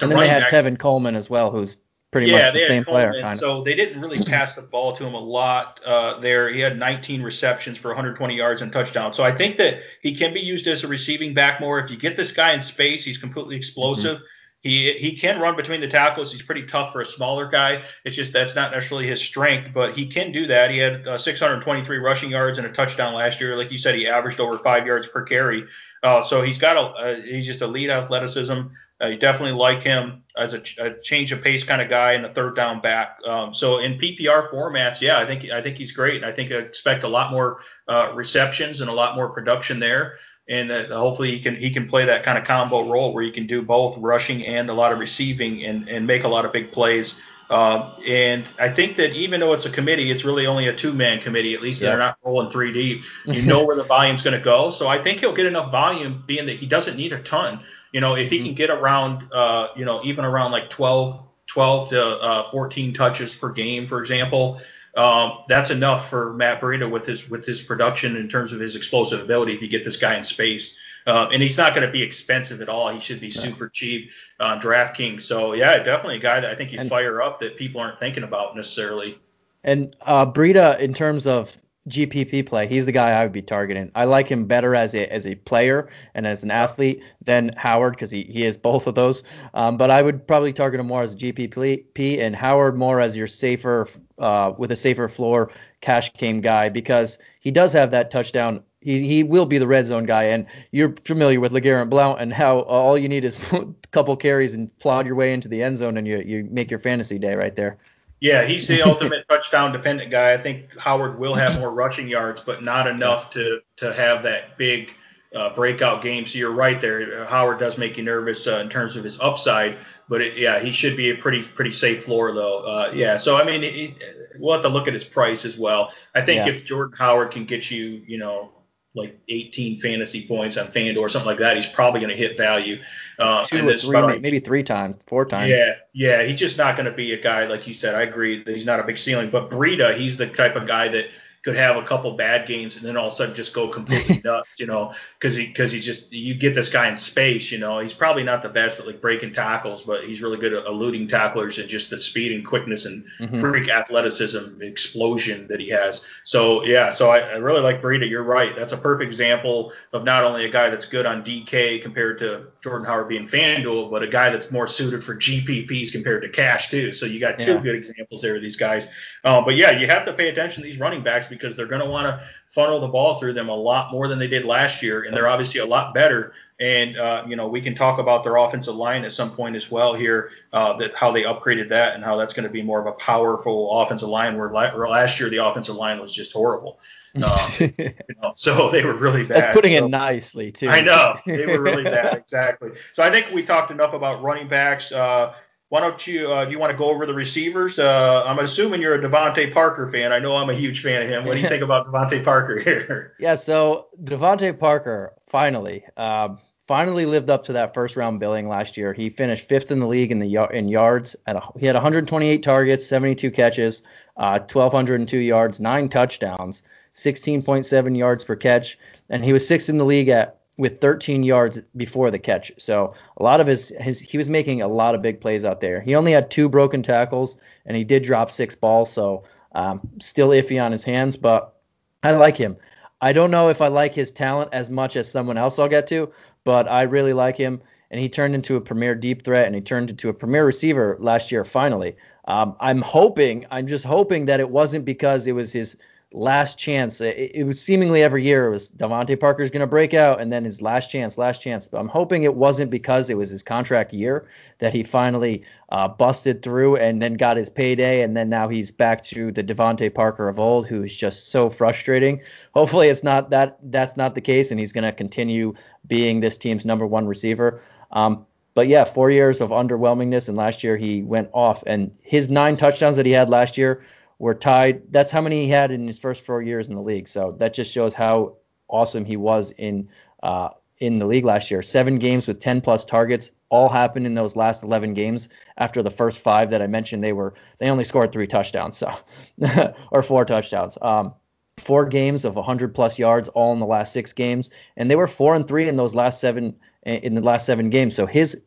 then they had back. Tevin Coleman as well, who's pretty yeah, much the same player. Kind so they didn't really pass the ball to him a lot uh, there. He had 19 receptions for 120 yards and touchdown. So I think that he can be used as a receiving back more. If you get this guy in space, he's completely explosive. Mm-hmm. He, he can run between the tackles. He's pretty tough for a smaller guy. It's just that's not necessarily his strength, but he can do that. He had uh, 623 rushing yards and a touchdown last year. Like you said, he averaged over five yards per carry. Uh, so he's got a uh, he's just elite athleticism. Uh, you definitely like him as a, a, change of pace kind of guy and a third down back. Um, so in PPR formats, yeah, I think I think he's great. and I think I expect a lot more uh, receptions and a lot more production there. And uh, hopefully he can he can play that kind of combo role where he can do both rushing and a lot of receiving and, and make a lot of big plays. Uh, and I think that even though it's a committee, it's really only a two-man committee. At least yeah. they're not rolling three deep. You know where the volume's going to go. So I think he'll get enough volume, being that he doesn't need a ton. You know, if he mm-hmm. can get around, uh, you know, even around like 12, 12 to uh, 14 touches per game, for example, um, that's enough for Matt Breida with his with his production in terms of his explosive ability to get this guy in space. Uh, and he's not going to be expensive at all. He should be super cheap on uh, DraftKings. So yeah, definitely a guy that I think you fire up that people aren't thinking about necessarily. And uh, Breida, in terms of GPP play, he's the guy I would be targeting. I like him better as a as a player and as an athlete than Howard because he, he is both of those. Um, but I would probably target him more as a GPP and Howard more as your safer uh, with a safer floor cash game guy because he does have that touchdown. He, he will be the red zone guy, and you're familiar with LeGarrette Blount and how all you need is a couple carries and plod your way into the end zone, and you you make your fantasy day right there. Yeah, he's the ultimate touchdown dependent guy. I think Howard will have more rushing yards, but not enough to to have that big uh, breakout game. So you're right there. Howard does make you nervous uh, in terms of his upside, but it, yeah, he should be a pretty pretty safe floor though. Uh, yeah, so I mean, we'll have to look at his price as well. I think yeah. if Jordan Howard can get you, you know, like 18 fantasy points on FanDuel or something like that, he's probably going to hit value. Uh, Two or three, maybe three times, four times. Yeah, yeah, he's just not going to be a guy like you said. I agree that he's not a big ceiling, but Breida, he's the type of guy that – could have a couple bad games and then all of a sudden just go completely nuts, you know, because he because he just you get this guy in space, you know, he's probably not the best at like breaking tackles, but he's really good at eluding tacklers and just the speed and quickness and mm-hmm. freak athleticism explosion that he has. So yeah, so I, I really like Breida. You're right. That's a perfect example of not only a guy that's good on DK compared to Jordan Howard being FanDuel, but a guy that's more suited for GPPs compared to cash too. So you got two yeah. good examples there of these guys. Um, but yeah, you have to pay attention to these running backs because they're going to want to funnel the ball through them a lot more than they did last year, and they're obviously a lot better And uh, you know, we can talk about their offensive line at some point as well here, uh, that how they upgraded that and how that's going to be more of a powerful offensive line. Where last year the offensive line was just horrible. Um, you know, so they were really bad. That's putting so, it nicely too. I know they were really bad. Exactly. So I think we talked enough about running backs. Uh, why don't you uh, do you want to go over the receivers? Uh, I'm assuming you're a DeVante Parker fan. I know I'm a huge fan of him. What do you think about DeVante Parker here? Yeah, so DeVante Parker finally, um, finally lived up to that first round billing last year. He finished fifth in the league in the in yards. At a, he had 128 targets, 72 catches, uh, 1,202 yards, nine touchdowns, 16.7 yards per catch, and he was sixth in the league at with 13 yards before the catch. So a lot of his, his he was making a lot of big plays out there. He only had two broken tackles and he did drop six balls, so um, still iffy on his hands, but I like him. I don't know if I like his talent as much as someone else I'll get to, but I really like him. And he turned into a premier deep threat and he turned into a premier receiver last year finally. Um, I'm hoping, I'm just hoping that it wasn't because it was his last chance. It, it, was seemingly every year it was DeVante Parker's going to break out, and then his last chance, last chance. But I'm hoping it wasn't because it was his contract year that he finally uh, busted through and then got his payday, and then now he's back to the DeVante Parker of old, who's just so frustrating. Hopefully it's not that that's not the case, and he's going to continue being this team's number one receiver. Um, but yeah, four years of underwhelmingness, and last year he went off, and his nine touchdowns that he had last year were tied. That's how many he had in his first four years in the league. So that just shows how awesome he was in uh, in the league last year. Seven games with 10 plus targets all happened in those last 11 games. After the first five that I mentioned, they were they only scored three touchdowns, so or four touchdowns. Um, four games of 100 plus yards all in the last six games, and they were four and three in those last seven in the last seven games. So his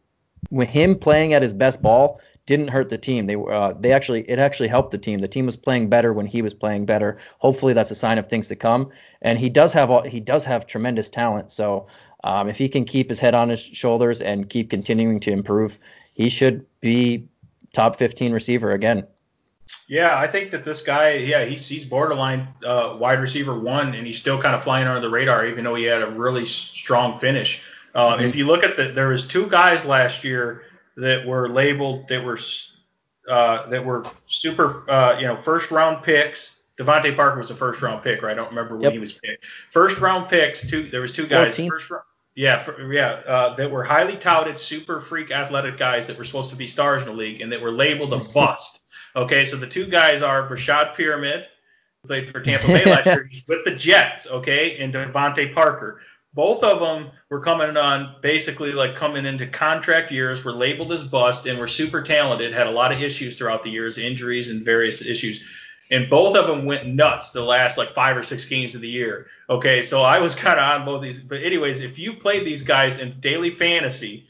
with him playing at his best ball didn't hurt the team. They uh, they actually it actually helped the team. The team was playing better when he was playing better. Hopefully that's a sign of things to come. And he does have all, he does have tremendous talent. So um, if he can keep his head on his shoulders and keep continuing to improve, he should be top 15 receiver again. Yeah, I think that this guy, yeah, he's he's borderline uh, wide receiver one, and he's still kind of flying under the radar, even though he had a really strong finish. Uh, mm-hmm. If you look at the, there was two guys last year that were labeled that were uh, that were super, uh, you know, first round picks. DeVante Parker was a first round pick, right? I don't remember when yep. he was picked. First round picks. Two. There was two guys. 14. First round. Yeah, for, yeah, uh, that were highly touted, super freak athletic guys that were supposed to be stars in the league, and that were labeled a bust. Okay, so the two guys are Breshad Perriman, who played for Tampa Bay last year, he's with the Jets, okay, and DeVante Parker both of them were coming on basically like coming into contract years, were labeled as bust, and were super talented, had a lot of issues throughout the years, injuries and various issues. And both of them went nuts the last like five or six games of the year. Okay, so I was kind of on both these. But anyways, if you played these guys in daily fantasy,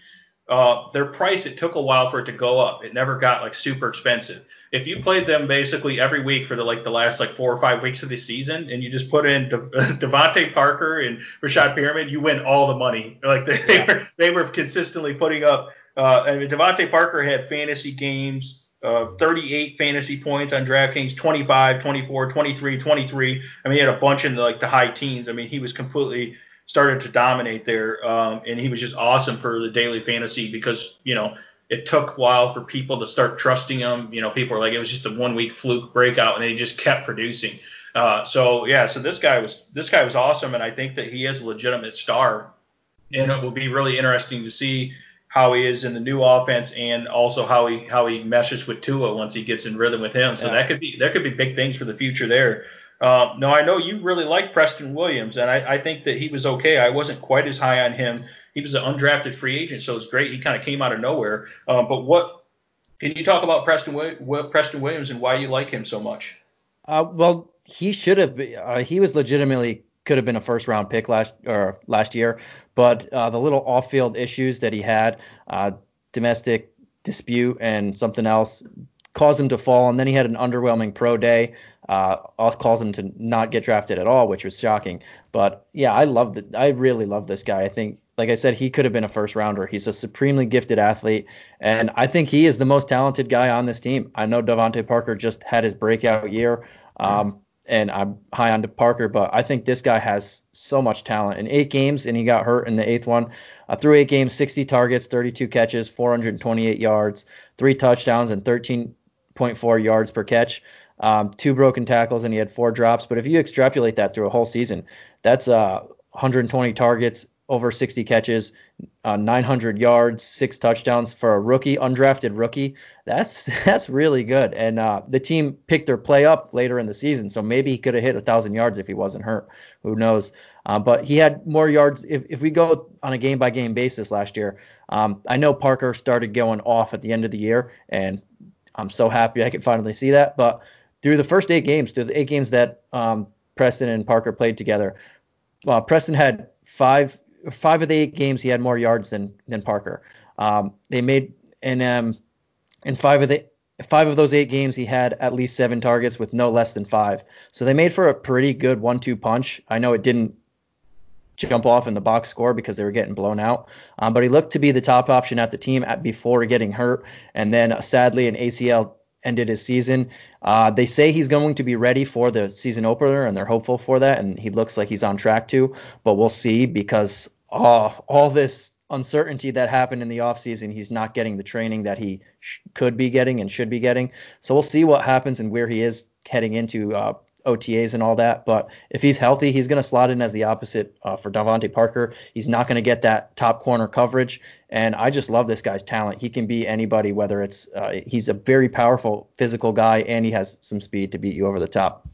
uh, their price it took a while for it to go up. It never got like super expensive. If you played them basically every week for the like the last like four or five weeks of the season, and you just put in De- DeVante Parker and Breshad Perriman, you win all the money. Like they, yeah. they, were they were consistently putting up. Uh, I mean, DeVante Parker had fantasy games. Uh, 38 fantasy points on DraftKings, 25, 24, 23, 23. I mean, he had a bunch in the, like the high teens. I mean, he was completely started to dominate there, um, and he was just awesome for the daily fantasy because you know it took a while for people to start trusting him. You know, people were like it was just a one week fluke breakout, and he just kept producing. Uh, so yeah, so this guy was this guy was awesome, and I think that he is a legitimate star, and it will be really interesting to see how he is in the new offense and also how he how he meshes with Tua once he gets in rhythm with him. So yeah. that could be there could be big things for the future there. Uh, no, I know you really like Preston Williams, and I, I, think that he was okay. I wasn't quite as high on him. He was an undrafted free agent, so it's great. He kind of came out of nowhere. Uh, but what can you talk about Preston Preston Williams and why you like him so much? Uh, well, he should have. Uh, he was legitimately could have been a first round pick last or last year, but uh, the little off field issues that he had, uh, domestic dispute and something else caused him to fall, and then he had an underwhelming pro day. Uh, caused him to not get drafted at all, which was shocking. But yeah, I love it. I really love this guy. I think, like I said, he could have been a first rounder. He's a supremely gifted athlete, and I think he is the most talented guy on this team. I know DeVante Parker just had his breakout year. Um, and I'm high on Parker, but I think this guy has so much talent. In eight games, and he got hurt in the eighth one. Uh, through eight games, 60 targets, 32 catches, 428 yards, three touchdowns, and 13.4 yards per catch. Um, two broken tackles, and he had four drops. But if you extrapolate that through a whole season, that's uh, 120 targets, over 60 catches, uh, 900 yards, six touchdowns for a rookie, undrafted rookie. That's that's really good. And uh, the team picked their play up later in the season, so maybe he could have hit a thousand yards if he wasn't hurt. Who knows? Uh, but he had more yards. If if we go on a game by game basis last year, um, I know Parker started going off at the end of the year, and I'm so happy I could finally see that. But through the first eight games, through the eight games that um, Preston and Parker played together, well, Preston had five five of the eight games he had more yards than than Parker. Um, they made and um, in five of the five of those eight games he had at least seven targets with no less than five. So they made for a pretty good one-two punch. I know it didn't jump off in the box score because they were getting blown out, um, but he looked to be the top option at the team at before getting hurt, and then uh, sadly an ACL ended his season. Uh, they say he's going to be ready for the season opener, and they're hopeful for that, and he looks like he's on track to. But we'll see because uh, all this uncertainty that happened in the offseason, he's not getting the training that he sh- could be getting and should be getting. So we'll see what happens and where he is heading into uh, OTAs and all that. But if he's healthy, he's going to slot in as the opposite uh, for DeVante Parker. He's not going to get that top corner coverage. And I just love this guy's talent. He can be anybody, whether it's uh, he's a very powerful physical guy and he has some speed to beat you over the top.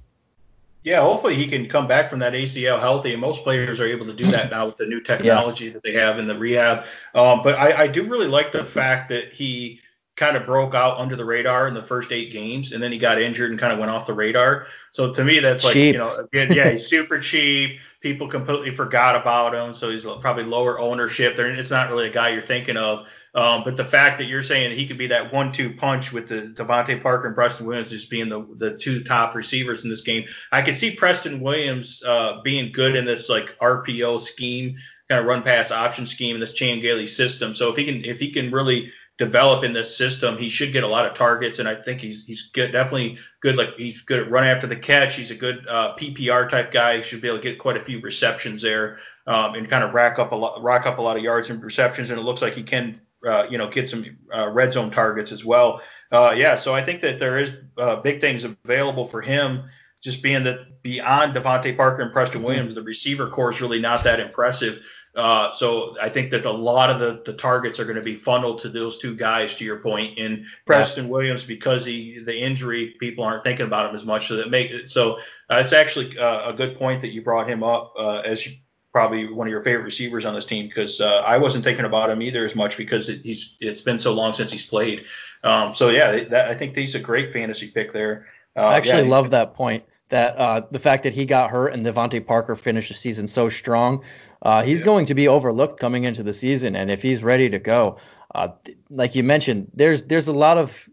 Yeah, hopefully he can come back from that ACL healthy, and most players are able to do that now with the new technology yeah. that they have in the rehab. Um, but I, I do really like the fact that he kind of broke out under the radar in the first eight games, and then he got injured and kind of went off the radar. So to me, that's like cheap. you know, again, yeah, he's super cheap. People completely forgot about him, so he's probably lower ownership. There, it's not really a guy you're thinking of. Um, but the fact that you're saying he could be that one-two punch with the DeVante Parker and Preston Williams just being the the two top receivers in this game, I could see Preston Williams uh, being good in this like RPO scheme, kind of run pass option scheme in this Chan Gailey system. So if he can if he can really develop in this system, he should get a lot of targets, and I think he's he's good, definitely good. Like he's good at run after the catch. He's a good uh, PPR type guy. He should be able to get quite a few receptions there, um, and kind of rack up a lot, rack up a lot of yards and receptions. And it looks like he can, uh, you know, get some uh, red zone targets as well. Uh, yeah, so I think that there is uh, big things available for him. Just being that beyond DeVante Parker and Preston mm-hmm. Williams, the receiver corps is really not that impressive. Uh, so I think that a lot of the, the targets are going to be funneled to those two guys, to your point. And Preston yeah. Williams, because he the injury, people aren't thinking about him as much. So that make so uh, it's actually uh, a good point that you brought him up uh, as you, probably one of your favorite receivers on this team because uh, I wasn't thinking about him either as much because it, he's it's been so long since he's played. Um, so yeah, that, I think he's a great fantasy pick there. I actually yeah, love that point that uh, the fact that he got hurt and DeVante Parker finished the season so strong, uh, he's yeah. going to be overlooked coming into the season. And if he's ready to go, uh, like you mentioned, there's there's a lot of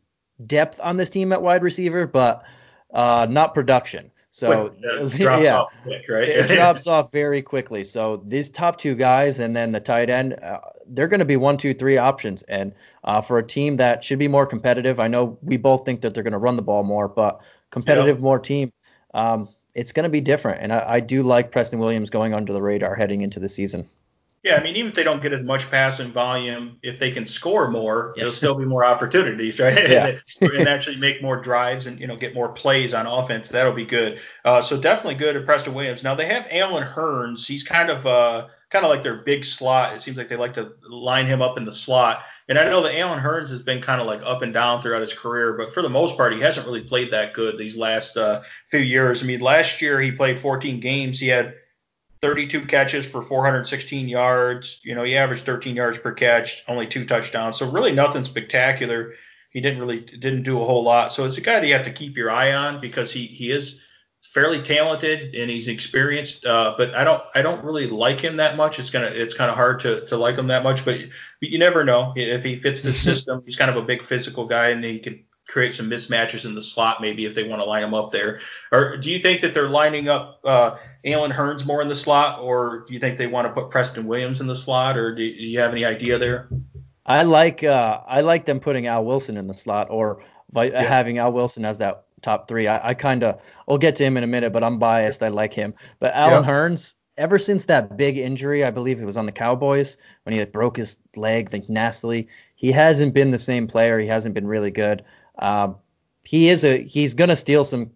depth on this team at wide receiver, but uh, not production. So yeah, quick, right? it drops off very quickly. So these top two guys and then the tight end, uh, they're going to be one, two, three options. And uh, for a team that should be more competitive, I know we both think that they're going to run the ball more, but competitive yep. more team um, it's going to be different. And I, I, do like Preston Williams going under the radar heading into the season. Yeah, I mean, even if they don't get as much passing volume, if they can score more, yeah. there'll still be more opportunities, right? Yeah. and actually make more drives and you know get more plays on offense. That'll be good. Uh, so definitely good at Preston Williams. Now they have Allen Hurns. He's kind of uh, kind of like their big slot. It seems like they like to line him up in the slot. And I know that Allen Hurns has been kind of like up and down throughout his career, but for the most part, he hasn't really played that good these last uh, few years. I mean, last year he played 14 games. He had 32 catches for 416 yards. You know, he averaged 13 yards per catch, only two touchdowns. So really nothing spectacular. He didn't really didn't do a whole lot. So it's a guy that you have to keep your eye on because he he is fairly talented and he's experienced, uh, but I don't I don't really like him that much. It's gonna it's kind of hard to, to like him that much, but, but you never know if he fits the system. he's kind of a big physical guy and he could create some mismatches in the slot maybe if they want to line him up there. Or do you think that they're lining up uh, Allen Hurns more in the slot, or do you think they want to put Preston Williams in the slot, or do, do you have any idea there? I like uh, I like them putting Al Wilson in the slot or yeah. having Al Wilson as that top three. I, I kind of we'll get to him in a minute, but I'm biased. I like him. But Alan yep. Hurns, ever since that big injury, I believe it was on the Cowboys when he broke his leg like nastily, he hasn't been the same player. He hasn't been really good. Um, he is a he's gonna steal some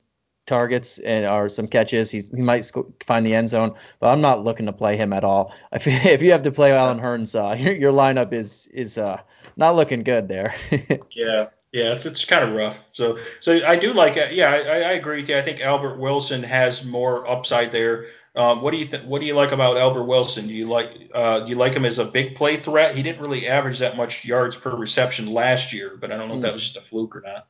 targets and or some catches. He's, he might sc- find the end zone, but I'm not looking to play him at all. If, if you have to play Allen Hurns, uh, your, your lineup is is uh, not looking good there. yeah. Yeah, it's it's kind of rough. So so I do like it. Yeah, I, I agree with you. I think Albert Wilson has more upside there. Um, what do you th- what do you like about Albert Wilson? Do you like uh, do you like him as a big play threat? He didn't really average that much yards per reception last year, but I don't know mm. if that hmm. was just a fluke or not.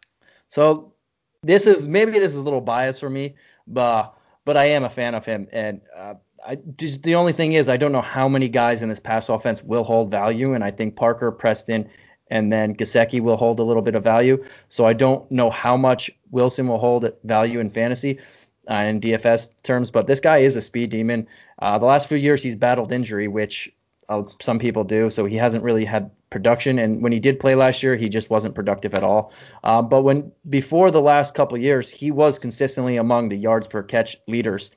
So this is maybe this is a little biased for me, but but I am a fan of him, and uh, I just the only thing is I don't know how many guys in this pass offense will hold value, and I think Parker, Preston, and then Gesicki will hold a little bit of value. So I don't know how much Wilson will hold value in fantasy uh, in DFS terms, but this guy is a speed demon. Uh, the last few years he's battled injury, which uh, some people do, so he hasn't really had production. And when he did play last year, he just wasn't productive at all. Um, but when before the last couple years, he was consistently among the yards per catch leaders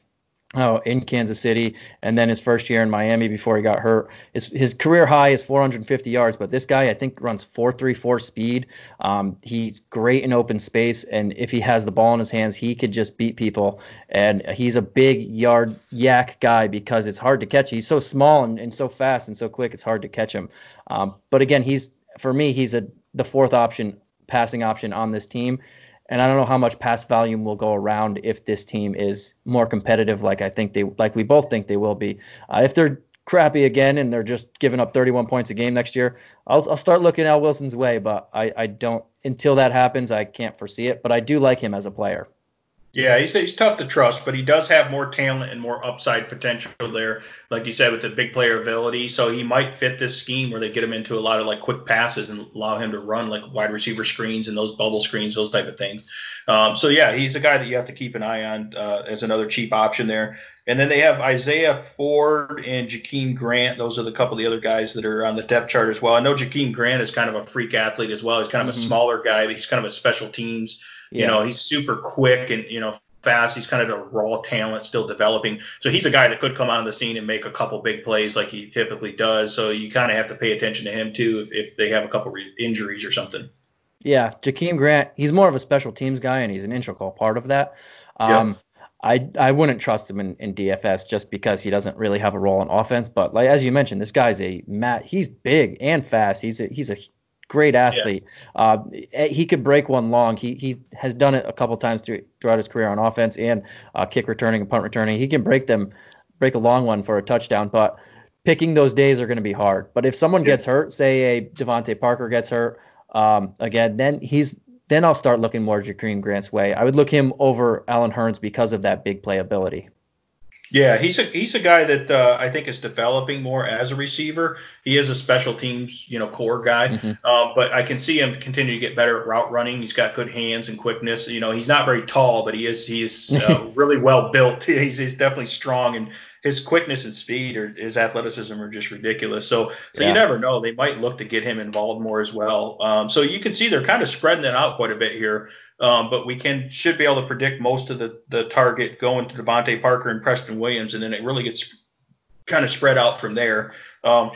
oh, in Kansas City, and then his first year in Miami before he got hurt. His, his career high is 450 yards, but this guy I think runs 4.34 speed. Um, he's great in open space, and if he has the ball in his hands, he could just beat people. And he's a big yard yak guy because it's hard to catch. He's so small and, and so fast and so quick, it's hard to catch him. Um, but again, he's for me, he's a the fourth option passing option on this team. And I don't know how much pass volume will go around if this team is more competitive, like I think they, like we both think they will be. Uh, if they're crappy again and they're just giving up 31 points a game next year, I'll, I'll start looking Al Wilson's way. But I, I don't until that happens, I can't foresee it. But I do like him as a player. Yeah, he's, he's tough to trust, but he does have more talent and more upside potential there, like you said, with the big player ability. So he might fit this scheme where they get him into a lot of like quick passes and allow him to run like wide receiver screens and those bubble screens, those type of things. Um, so yeah, he's a guy that you have to keep an eye on uh, as another cheap option there. And then they have Isaiah Ford and Jakeem Grant. Those are the couple of the other guys that are on the depth chart as well. I know Jakeem Grant is kind of a freak athlete as well. He's kind of mm-hmm. a smaller guy, but he's kind of a special teams yeah. You know, he's super quick and you know fast. He's kind of a raw talent still developing. So he's a guy that could come out on the scene and make a couple big plays like he typically does. So you kind of have to pay attention to him too if, if they have a couple re- injuries or something. Yeah, Jakeem Grant, he's more of a special teams guy and he's an integral part of that. Um, yeah. I I wouldn't trust him in, in DFS just because he doesn't really have a role in offense. But like as you mentioned, this guy's a mat. He's big and fast. He's a he's a great athlete. Yeah. Uh, eh, he could break one long. He he has done it a couple times through, throughout his career on offense and uh, kick returning and punt returning. He can break them, break a long one for a touchdown. But picking those days are going to be hard. But if someone yeah. gets hurt, say a DeVante Parker gets hurt, um, again, then he's then I'll start looking more Jakeem Grant's way. I would look him over Allen Hurns because of that big playability. Yeah, he's a he's a guy that uh, I think is developing more as a receiver. He is a special teams, you know, core guy. Mm-hmm. Uh, but I can see him continue to get better at route running. He's got good hands and quickness. You know, he's not very tall, but he is he's uh, really well built. He's, he's definitely strong and his quickness and speed or his athleticism are just ridiculous. So so yeah. you never know. They might look to get him involved more as well. Um, so you can see they're kind of spreading it out quite a bit here. Um, but we can should be able to predict most of the the target going to DeVante Parker and Preston Williams, and then it really gets kind of spread out from there. Um,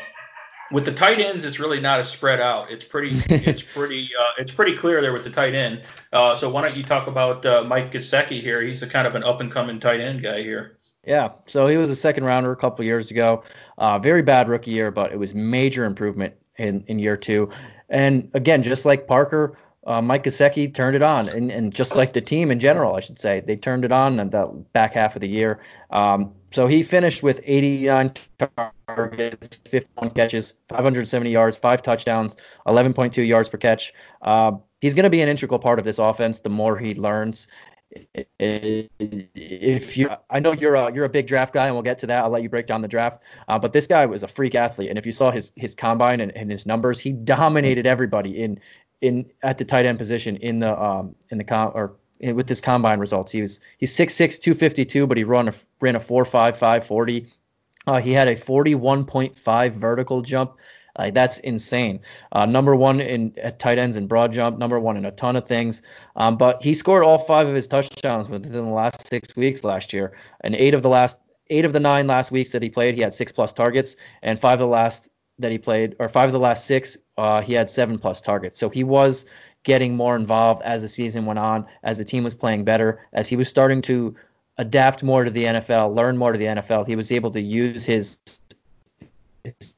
with the tight ends, it's really not as spread out. It's pretty, it's pretty, uh, it's pretty clear there with the tight end. Uh, so why don't you talk about uh, Mike Gesicki here? He's a kind of an up and coming tight end guy here. Yeah, so he was a second rounder a couple years ago. Uh, very bad rookie year, but it was major improvement in, in year two. And again, just like Parker, uh, Mike Gesicki turned it on, and, and just like the team in general, I should say, they turned it on in the back half of the year. Um, so he finished with 89 targets, 51 catches, 570 yards, five touchdowns, 11.2 yards per catch. Uh, he's going to be an integral part of this offense the more he learns if you I know you're a you're a big draft guy and we'll get to that. I'll let you break down the draft. Uh, but this guy was a freak athlete and if you saw his his combine and, and, his numbers he dominated everybody in in at the tight end position in the um in the com or with his combine results. He was he's 6'6 252 but he run a, ran a 4.55 40 uh, he had a 41.5 vertical jump Like that's insane. Uh, number one in at tight ends in broad jump, number one in a ton of things. Um, but he scored all five of his touchdowns within the last six weeks last year, and eight of the last eight of the nine last weeks that he played, he had six plus targets, and five of the last that he played, or five of the last six, uh, he had seven plus targets. So he was getting more involved as the season went on, as the team was playing better, as he was starting to adapt more to the NFL, learn more to the NFL. He was able to use his, his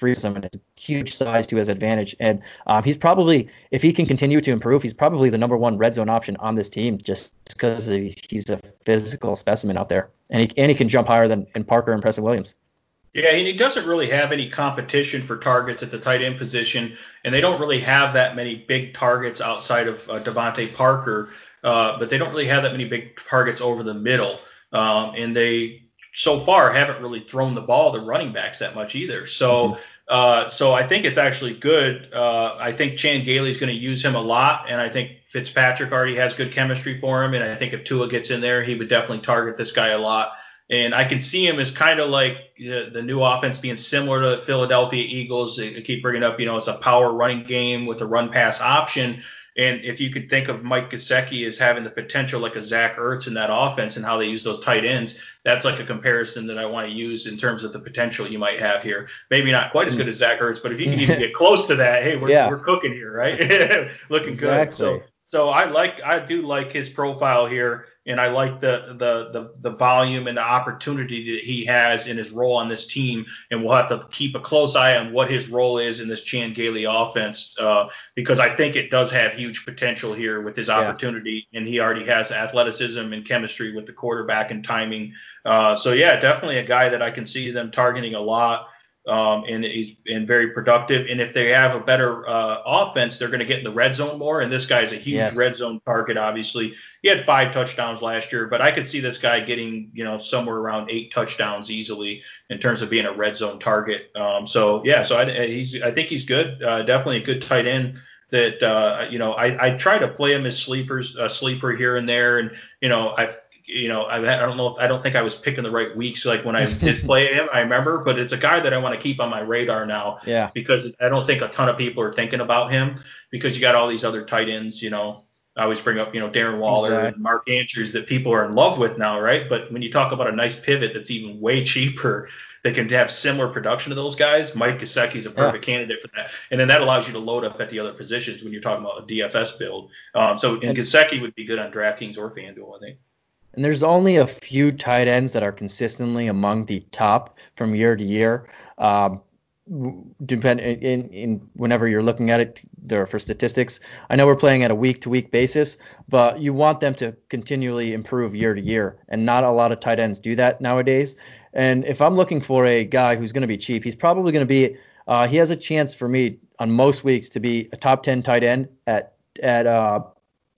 freedom and it's a huge size to his advantage. And um, he's probably, if he can continue to improve, he's probably the number one red zone option on this team just because he's a physical specimen out there, and he and he can jump higher than in Parker and Preston Williams. Yeah, and he doesn't really have any competition for targets at the tight end position, and they don't really have that many big targets outside of uh, DeVante Parker, uh, but they don't really have that many big targets over the middle, um, and they so far haven't really thrown the ball to running backs that much either. So, mm-hmm. uh, so I think it's actually good. Uh, I think Chan Gailey is going to use him a lot, and I think Fitzpatrick already has good chemistry for him, and I think if Tua gets in there, he would definitely target this guy a lot. And I can see him as kind of like the, the new offense being similar to the Philadelphia Eagles. I keep bringing up, you know, it's a power running game with a run pass option. And if you could think of Mike Gesicki as having the potential like a Zach Ertz in that offense and how they use those tight ends, that's like a comparison that I want to use in terms of the potential you might have here. Maybe not quite as good as Zach Ertz, but if you can even get close to that, hey, we're, yeah. we're cooking here, right? Looking exactly. good. So so I like I do like his profile here, and I like the, the the the volume and the opportunity that he has in his role on this team. And we'll have to keep a close eye on what his role is in this Chan Gailey offense, uh, because I think it does have huge potential here with his opportunity, yeah. and he already has athleticism and chemistry with the quarterback and timing. Uh, so yeah, definitely a guy that I can see them targeting a lot um, and he's and very productive. And if they have a better uh, offense, they're going to get in the red zone more. And this guy's a huge yes. red zone target. Obviously, he had five touchdowns last year, but I could see this guy getting you know somewhere around eight touchdowns easily in terms of being a red zone target. Um, so yeah, so I, he's I think he's good. Uh, definitely a good tight end that uh, you know I, I try to play him as sleepers, a sleeper here and there, and you know I you know, I, I don't know. if, I don't think I was picking the right weeks like when I did play him. I remember, but it's a guy that I want to keep on my radar now. Yeah. Because I don't think a ton of people are thinking about him because you got all these other tight ends. You know, I always bring up, you know, Darren Waller exactly. and Mark Andrews that people are in love with now, right? But when you talk about a nice pivot that's even way cheaper, that can have similar production to those guys, Mike Gesicki is a perfect yeah. candidate for that. And then that allows you to load up at the other positions when you're talking about a DFS build. Um, so and, and Gesicki would be good on DraftKings or FanDuel, I think. And there's only a few tight ends that are consistently among the top from year to year. Um, depend in, in whenever you're looking at it there for statistics. I know we're playing at a week to week basis, but you want them to continually improve year to year, and not a lot of tight ends do that nowadays. And if I'm looking for a guy who's going to be cheap, he's probably going to be. Uh, he has a chance for me on most weeks to be a top 10 tight end at at uh,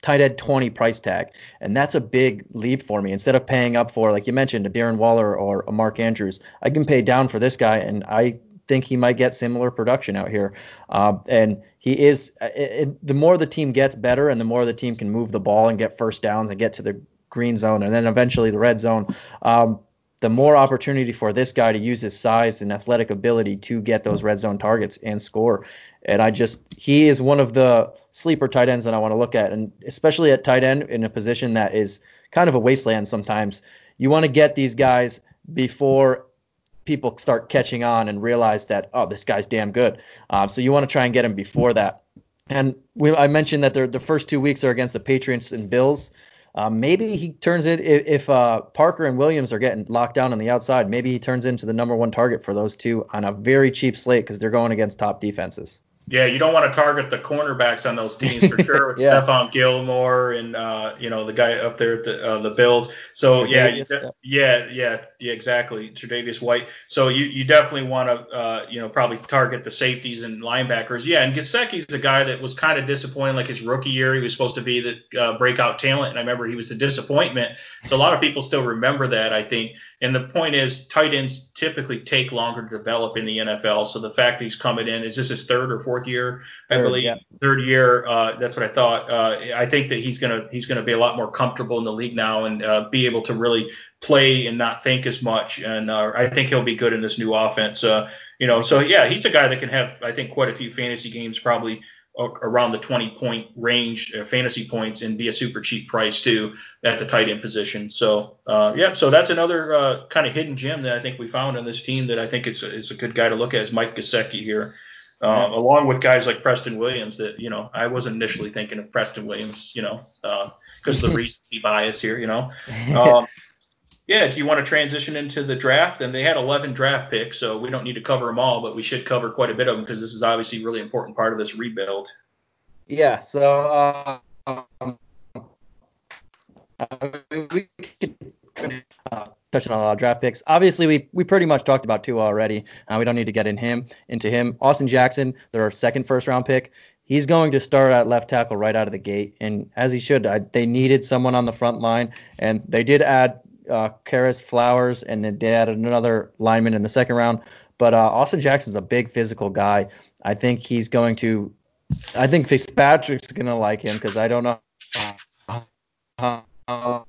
tight end 20 price tag. And that's a big leap for me. Instead of paying up for, like you mentioned, a Darren Waller or a Mark Andrews, I can pay down for this guy, and I think he might get similar production out here. Uh, and he is, it, it, the more the team gets better and the more the team can move the ball and get first downs and get to the green zone and then eventually the red zone. Um, the more opportunity for this guy to use his size and athletic ability to get those red zone targets and score. And I just, he is one of the sleeper tight ends that I want to look at. And especially at tight end in a position that is kind of a wasteland sometimes. You want to get these guys before people start catching on and realize that, oh, this guy's damn good. Um, so you want to try and get him before that. And we, I mentioned that the first two weeks are against the Patriots and Bills. Um, maybe he turns it if, if uh, Parker and Williams are getting locked down on the outside. Maybe he turns into the number one target for those two on a very cheap slate because they're going against top defenses. Yeah, you don't want to target the cornerbacks on those teams for sure. With yeah. Stephon Gilmore and uh, you know the guy up there at the uh, the Bills. So yeah, de- yeah, yeah, yeah, exactly. Tre'Davious White. So you you definitely want to uh, you know probably target the safeties and linebackers. Yeah, and Gesicki's a guy that was kind of disappointing. Like his rookie year, he was supposed to be the uh, breakout talent, and I remember he was a disappointment. So a lot of people still remember that. I think. And the point is, tight ends typically take longer to develop in the NFL. So the fact that he's coming in is this his third or fourth fourth year, I Third, believe. yeah. Third year. Uh, that's what I thought. Uh, I think that he's gonna he's gonna be a lot more comfortable in the league now and uh, be able to really play and not think as much. And uh, I think he'll be good in this new offense. Uh, you know, so yeah, he's a guy that can have I think quite a few fantasy games probably around the 20 point range uh, fantasy points and be a super cheap price too at the tight end position. So uh, yeah, so that's another uh, kind of hidden gem that I think we found on this team that I think is, is a good guy to look at is Mike Gesicki here. Uh, Yeah. Along with guys like Preston Williams, that you know, I wasn't initially thinking of Preston Williams, you know, because of the recency bias here, you know. Um, yeah, do you want to transition into the draft? And they had 11 draft picks, so we don't need to cover them all, but we should cover quite a bit of them because this is obviously a really important part of this rebuild. Yeah, so um, uh, we could uh, touch on a lot of draft picks. Obviously, we we pretty much talked about two already. Uh, we don't need to get in him into him. Austin Jackson, their second first round pick. He's going to start at left tackle right out of the gate, and as he should. I, they needed someone on the front line, and they did add uh, Karis Flowers, and then they added another lineman in the second round. But uh, Austin Jackson's a big physical guy. I think he's going to. I think Fitzpatrick's going to like him because I don't know how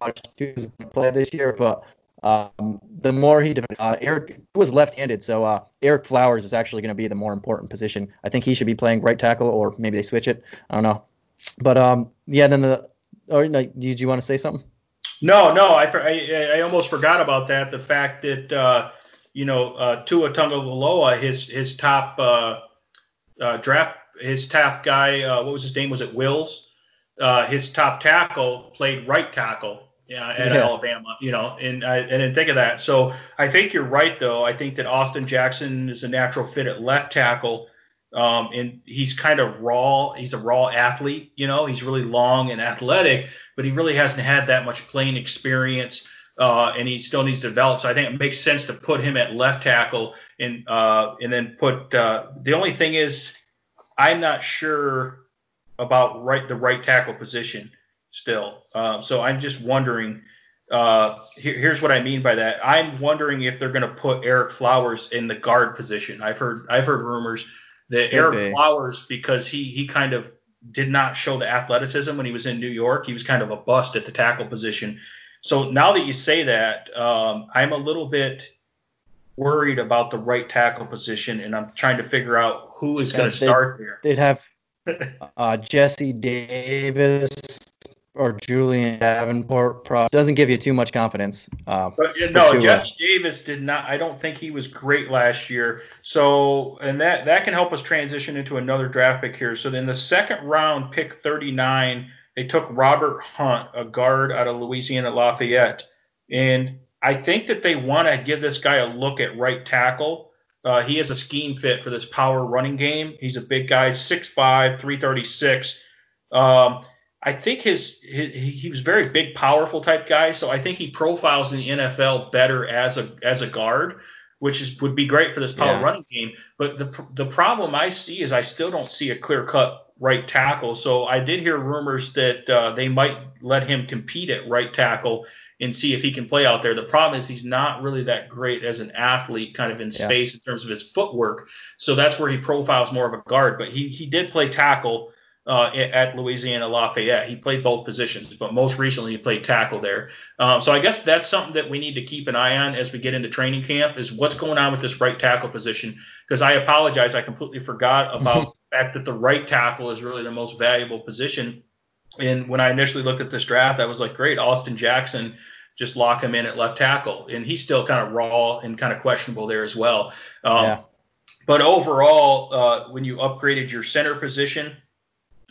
much to play this year, but um, the more he uh, Eric was left-handed, so uh, Ereck Flowers is actually going to be the more important position. I think he should be playing right tackle, or maybe they switch it. I don't know. But um, yeah, then the. Or no, did you want to say something? No, no, I, I, I almost forgot about that. The fact that uh, you know uh, Tua Tagovailoa, his his top uh, uh, draft, his top guy, uh, what was his name? Was it Wills? Uh, his top tackle played right tackle. Yeah, at Yeah. Alabama, you know, and I, I didn't think of that. So I think you're right, though. I think that Austin Jackson is a natural fit at left tackle. Um, and he's kind of raw. He's a raw athlete, you know. He's really long and athletic, but he really hasn't had that much playing experience, uh, and he still needs to develop. So I think it makes sense to put him at left tackle, and uh, and then put. Uh, the only thing is, I'm not sure about right the right tackle position still. Uh, so I'm just wondering. Uh, here, here's what I mean by that. I'm wondering if they're going to put Ereck Flowers in the guard position. I've heard I've heard rumors that Could Eric be. Flowers because he he kind of did not show the athleticism when he was in New York. He was kind of a bust at the tackle position. So now that you say that, um, I'm a little bit worried about the right tackle position, and I'm trying to figure out who is going to start there. They'd have uh, Jesse Davis or Julian Davenport. Pro- doesn't give you too much confidence. Um, But you for know, Tua. Jesse Davis did not. I don't think he was great last year. So, and that that can help us transition into another draft pick here. So, in the second round, pick 39, they took Robert Hunt, a guard out of Louisiana Lafayette, and I think that they want to give this guy a look at right tackle. Uh, he has a scheme fit for this power running game. He's a big guy, 6'5", 336. Um, I think his, his he was very big, powerful type guy. So I think he profiles in the NFL better as a as a guard, which is would be great for this power Yeah. running game. But the the problem I see is I still don't see a clear cut right tackle. So I did hear rumors that uh, they might let him compete at right tackle and see if he can play out there. The problem is he's not really that great as an athlete, kind of in Yeah. space in terms of his footwork. So that's where he profiles more of a guard. But he he did play tackle uh, at Louisiana Lafayette. He played both positions, but most recently he played tackle there. Um, so I guess that's something that we need to keep an eye on as we get into training camp is what's going on with this right tackle position. Because I apologize, I completely forgot about the fact that the right tackle is really the most valuable position. And when I initially looked at this draft, I was like, great, Austin Jackson, just lock him in at left tackle. And he's still kind of raw and kind of questionable there as well. Um, Yeah. But overall, uh, when you upgraded your center position,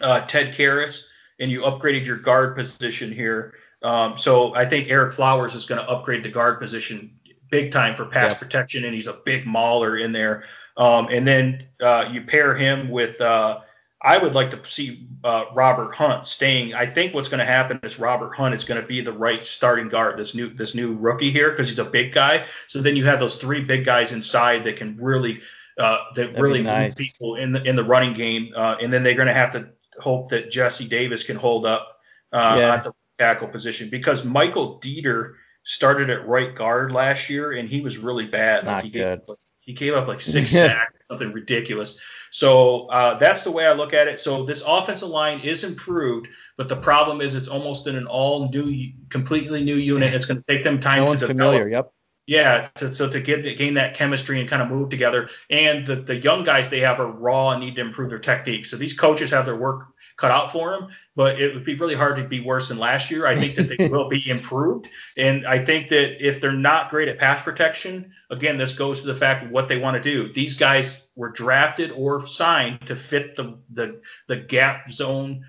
uh, Ted Karras, and you upgraded your guard position here. Um, so I think Ereck Flowers is going to upgrade the guard position big time for pass Yep. protection, and he's a big mauler in there. Um, and then uh, you pair him with. Uh, I would like to see uh, Robert Hunt staying. I think what's going to happen is Robert Hunt is going to be the right starting guard, this new this new rookie here, because he's a big guy. So then you have those three big guys inside that can really uh, that be really nice. move people in the in the running game. Uh, and then they're going to have to hope that Jesse Davis can hold up uh, Yeah. at the tackle position because Michael Deiter started at right guard last year and he was really bad. Not he good. Gave, up- he gave up like six sacks something ridiculous. So uh, that's the way I look at it. So this offensive line is improved, but the problem is it's almost in an all new, completely new unit. It's going to take them time no to one's develop. familiar. Yep. Yeah, to, so to get gain that chemistry and kind of move together, and the the young guys they have are raw and need to improve their technique. So these coaches have their work cut out for them, but it would be really hard to be worse than last year. I think that they will be improved, and I think that if they're not great at pass protection, again, this goes to the fact of what they want to do. These guys were drafted or signed to fit the the the gap zone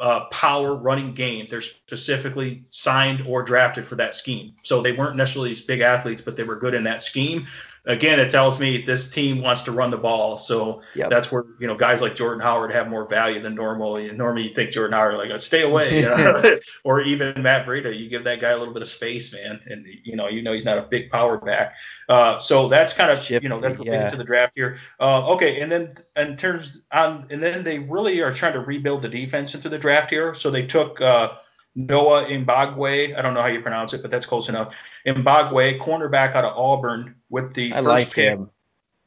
uh, power running game. They're specifically signed or drafted for that scheme. So they weren't necessarily these big athletes, but they were good in that scheme again, it tells me this team wants to run the ball. So yep. that's where you know guys like Jordan Howard have more value than normal. You, normally, you think Jordan Howard like stay away, you know? or even Matt Breida. You give that guy a little bit of space, man, and you know you know he's not a big power back. Uh, so that's kind of Shifty, you know that's yeah. into the draft here. Uh, okay, and then in terms on and then they really are trying to rebuild the defense into the draft here. So they took. Uh, Noah Mbagwe. I don't know how you pronounce it, but that's close enough. Mbagwe, cornerback out of Auburn, with the I first like pick. him.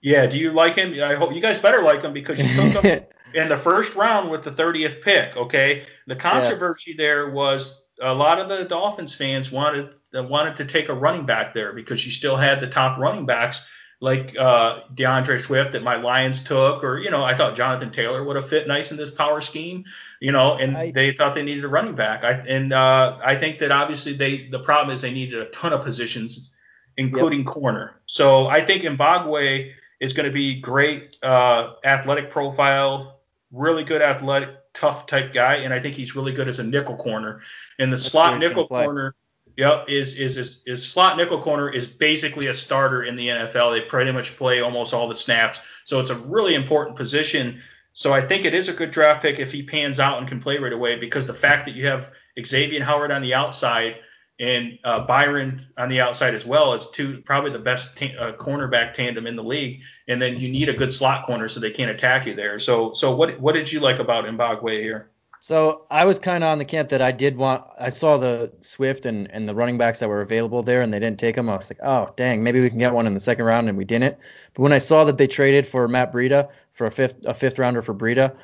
Yeah, do you like him? I hope you guys better like him because you took him in the first round with the 30th pick. Okay, the controversy yeah. there was a lot of the Dolphins fans wanted wanted to take a running back there because you still had the top running backs like uh, D'Andre Swift that my Lions took, or you know, I thought Jonathan Taylor would have fit nice in this power scheme, you know, and I, they thought they needed a running back. I, and uh, I think that obviously they the problem is they needed a ton of positions, including yep. corner. So I think Mbagwe is going to be great uh, athletic profile, really good athletic, tough type guy, and I think he's really good as a nickel corner. In the slot nickel corner Yep, is, is is is slot nickel corner is basically a starter in the NFL. They pretty much play almost all the snaps, so it's a really important position. So I think it is a good draft pick if he pans out and can play right away because the fact that you have Xavien Howard on the outside and uh, Byron on the outside as well is two probably the best ta- uh, cornerback tandem in the league. And then you need a good slot corner so they can't attack you there. So so what what did you like about Mbagwe here? So I was kind of on the camp that I did want. I saw the Swift and, and the running backs that were available there, and they didn't take them. I was like, oh dang, maybe we can get one in the second round, and we didn't. But when I saw that they traded for Matt Breida for a fifth a fifth rounder for Breida,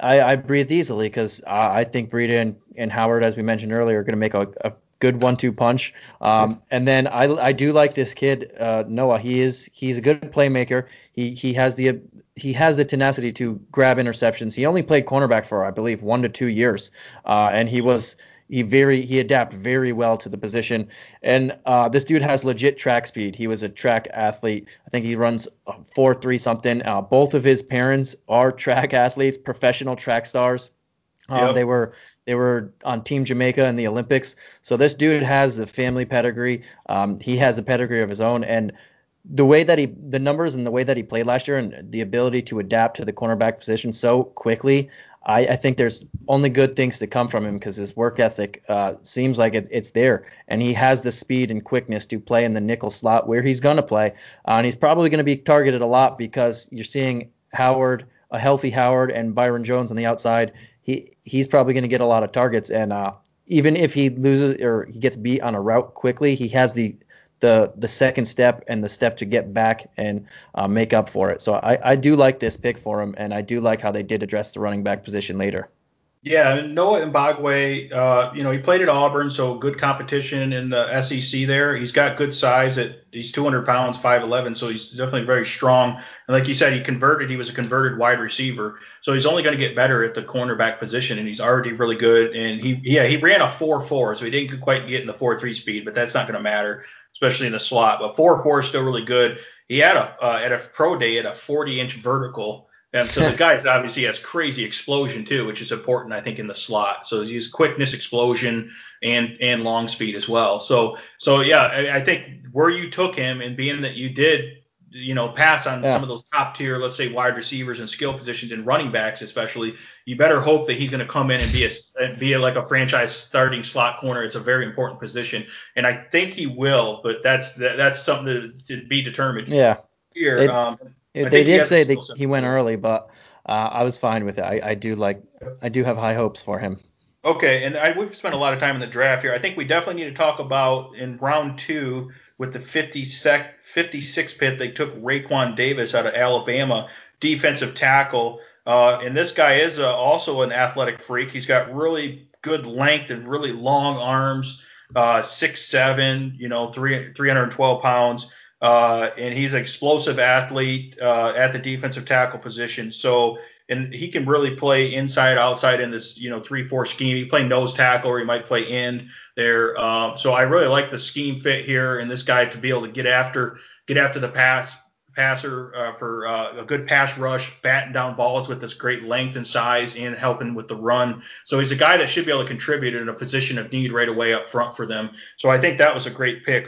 I, I breathed easily because I, I think Breida and, and Howard, as we mentioned earlier, are going to make a, a good one-two punch. Um, and then I, I do like this kid uh, Noah. He is he's a good playmaker. He he has the he has the tenacity to grab interceptions. He only played cornerback for I believe one to two years, uh, and he was he very he adapted very well to the position. And uh, this dude has legit track speed. He was a track athlete. I think he runs four three something. Uh, both of his parents are track athletes, professional track stars. Um, yep. They were they were on Team Jamaica in the Olympics. So this dude has a family pedigree. Um, he has a pedigree of his own, and the way that he the numbers and the way that he played last year and the ability to adapt to the cornerback position so quickly I, I think there's only good things to come from him because his work ethic uh, seems like it, it's there, and he has the speed and quickness to play in the nickel slot where he's going to play, uh, and he's probably going to be targeted a lot because you're seeing Howard, a healthy Howard, and Byron Jones on the outside. He he's probably going to get a lot of targets, and uh, even if he loses or he gets beat on a route quickly, he has the the the second step and the step to get back and uh, make up for it. So I, I do like this pick for him, and I do like how they did address the running back position later. Yeah, Noah Mbagwe, uh, you know, he played at Auburn, so good competition in the SEC there. He's got good size at he's 200 pounds, 5'11, so he's definitely very strong. And like you said, he converted. He was a converted wide receiver, so he's only going to get better at the cornerback position, and he's already really good. And he, yeah, he ran a 4.4, so he didn't quite get in the 4.3 speed, but that's not going to matter especially in the slot. But 4-4 is still really good. He had a uh, at a pro day at a 40 inch vertical. And so the guy's obviously has crazy explosion too, which is important, I think, in the slot. So he's quickness, explosion, and and long speed as well. So so yeah, I, I think where you took him and being that you did you know, pass on yeah. some of those top tier, let's say wide receivers and skill positions and running backs, especially, you better hope that he's going to come in and be a be a, like a franchise starting slot corner. It's a very important position, and I think he will, but that's that, that's something to, to, be determined. Yeah. Here, they, um, they did say he went early, but uh, I was fine with it. I, I do like, I do have high hopes for him. Okay, and I, we've spent a lot of time in the draft here. I think we definitely need to talk about in round two with the 56th pick, they took Raekwon Davis out of Alabama, defensive tackle. Uh, and this guy is uh, also an athletic freak. He's got really good length and really long arms, uh, six seven, you know, three, 312 pounds. Uh, and he's an explosive athlete uh, at the defensive tackle position. So and he can really play inside, outside in this, you know, three-four scheme. He play nose tackle, or he might play end there. Uh, so I really like the scheme fit here, and this guy to be able to get after, get after the pass, passer uh, for uh, a good pass rush, batting down balls with this great length and size, and helping with the run. So he's a guy that should be able to contribute in a position of need right away up front for them. So I think that was a great pick.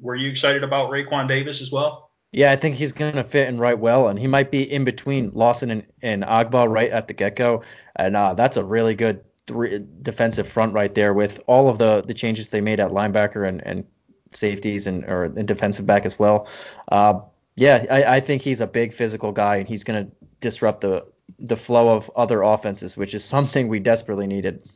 Were you excited about Raekwon Davis as well? Yeah, I think he's going to fit in right well, and he might be in between Lawson and, and Ogbah right at the get go. And uh, that's a really good three, defensive front right there with all of the, the changes they made at linebacker and, and safeties and or defensive back as well. Uh, yeah, I, I think he's a big physical guy, and he's going to disrupt the the flow of other offenses, which is something we desperately needed.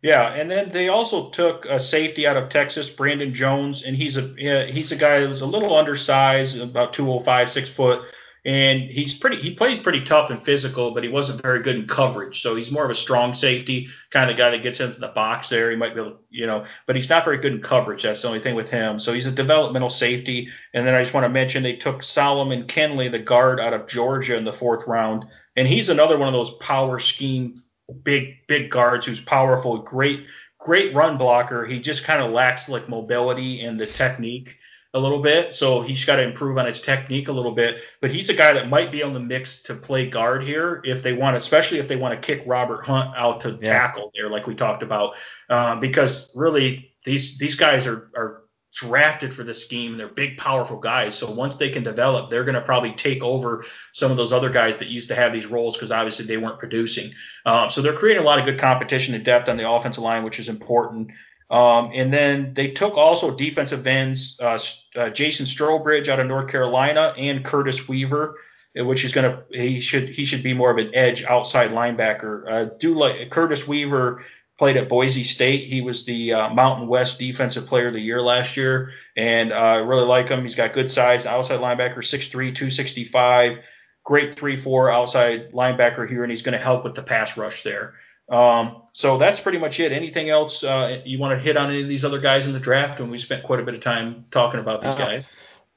Yeah, and then they also took a safety out of Texas, Brandon Jones, and he's a he's a guy who's a little undersized, about 205, six foot, and he's pretty he plays pretty tough and physical, but he wasn't very good in coverage. So he's more of a strong safety kind of guy that gets into the box there. He might be able, you know, but he's not very good in coverage. That's the only thing with him. So he's a developmental safety. And then I just want to mention they took Solomon Kindley, the guard out of Georgia, in the fourth round, and he's another one of those power scheme big big guards who's powerful, great great run blocker. He just kind of lacks like mobility and the technique a little bit. So he's got to improve on his technique a little bit. But he's a guy that might be on the mix to play guard here if they want, especially if they want to kick Robert Hunt out to yeah. tackle there, like we talked about, um, because really these these guys are are drafted for this scheme. And they're big, powerful guys. So once they can develop, they're going to probably take over some of those other guys that used to have these roles because obviously they weren't producing. Um, so they're creating a lot of good competition and depth on the offensive line, which is important. Um, and then they took also defensive ends, uh, uh, Jason Strowbridge out of North Carolina and Curtis Weaver, which is going to he should he should be more of an edge outside linebacker. Uh, do like Curtis Weaver played at Boise State. He was the uh, Mountain West Defensive Player of the Year last year, and uh, I uh, really like him. He's got good size, outside linebacker, 6'3", 265, great 3-4 outside linebacker here, and he's going to help with the pass rush there. Um, so that's pretty much it. Anything else uh, you want to hit on any of these other guys in the draft? And we spent quite a bit of time talking about these uh, guys.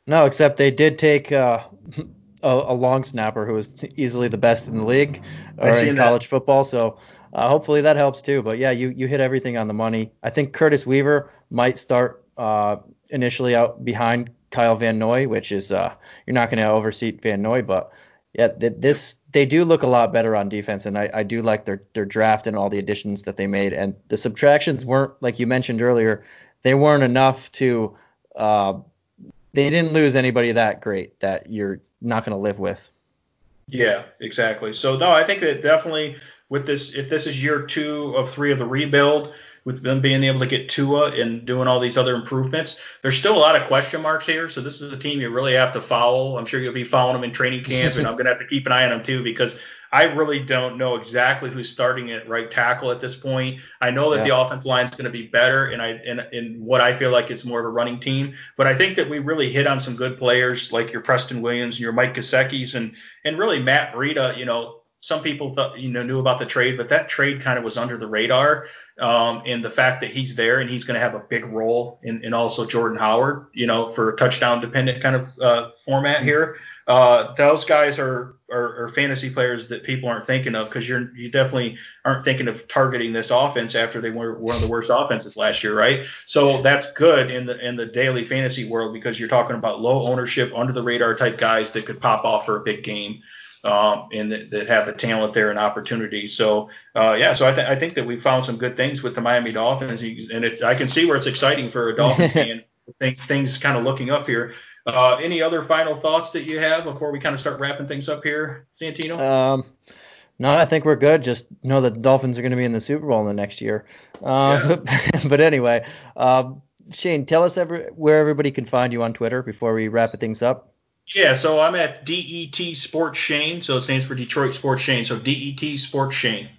No, except they did take uh, a, a, long snapper who was easily the best in the league or in college that. football. So uh, hopefully that helps too. But yeah, you you hit everything on the money. I think Curtis Weaver might start uh, initially out behind Kyle Van Noy, which is uh, you're not going to overseat Van Noy, but yeah, this they do look a lot better on defense, and I, I do like their their draft and all the additions that they made. And the subtractions weren't like you mentioned earlier, they weren't enough to. Uh, they didn't lose anybody that great that you're not going to live with. Yeah, exactly. So no, I think that definitely with this, if this is year two of three of the rebuild, with them being able to get Tua and doing all these other improvements, there's still a lot of question marks here. So this is a team you really have to follow. I'm sure you'll be following them in training camp, and I'm going to have to keep an eye on them too because I really don't know exactly who's starting at right tackle at this point. I know that yeah. the offensive line is going to be better, and I and, and what I feel like is more of a running team. But I think that we really hit on some good players like your Preston Williams and your Mike Gesicki's and and really Matt Breida. You know, some people thought you know knew about the trade, but that trade kind of was under the radar. Um, and the fact that he's there and he's going to have a big role in, and also Jordan Howard, you know, for a touchdown dependent kind of uh, format here. Uh, those guys are, are, are fantasy players that people aren't thinking of because you're you definitely aren't thinking of targeting this offense after they were one of the worst offenses last year, right? So that's good in the in the daily fantasy world because you're talking about low ownership, under the radar type guys that could pop off for a big game um, and that, that, have the talent there and opportunity. So uh, yeah, so I, th- I think that we found some good things with the Miami Dolphins, and it's I can see where it's exciting for a Dolphins fan. Think things kind of looking up here. Uh, any other final thoughts that you have before we kind of start wrapping things up here, Santino? Um, no, I think we're good. Just know that the Dolphins are going to be in the Super Bowl in the next year. Uh, yeah. but anyway, um, Shane, tell us every, where everybody can find you on Twitter before we wrap things up. Yeah, so I'm at DET Sports Shane, so it stands for Detroit Sports Shane. So DET Sports Shane.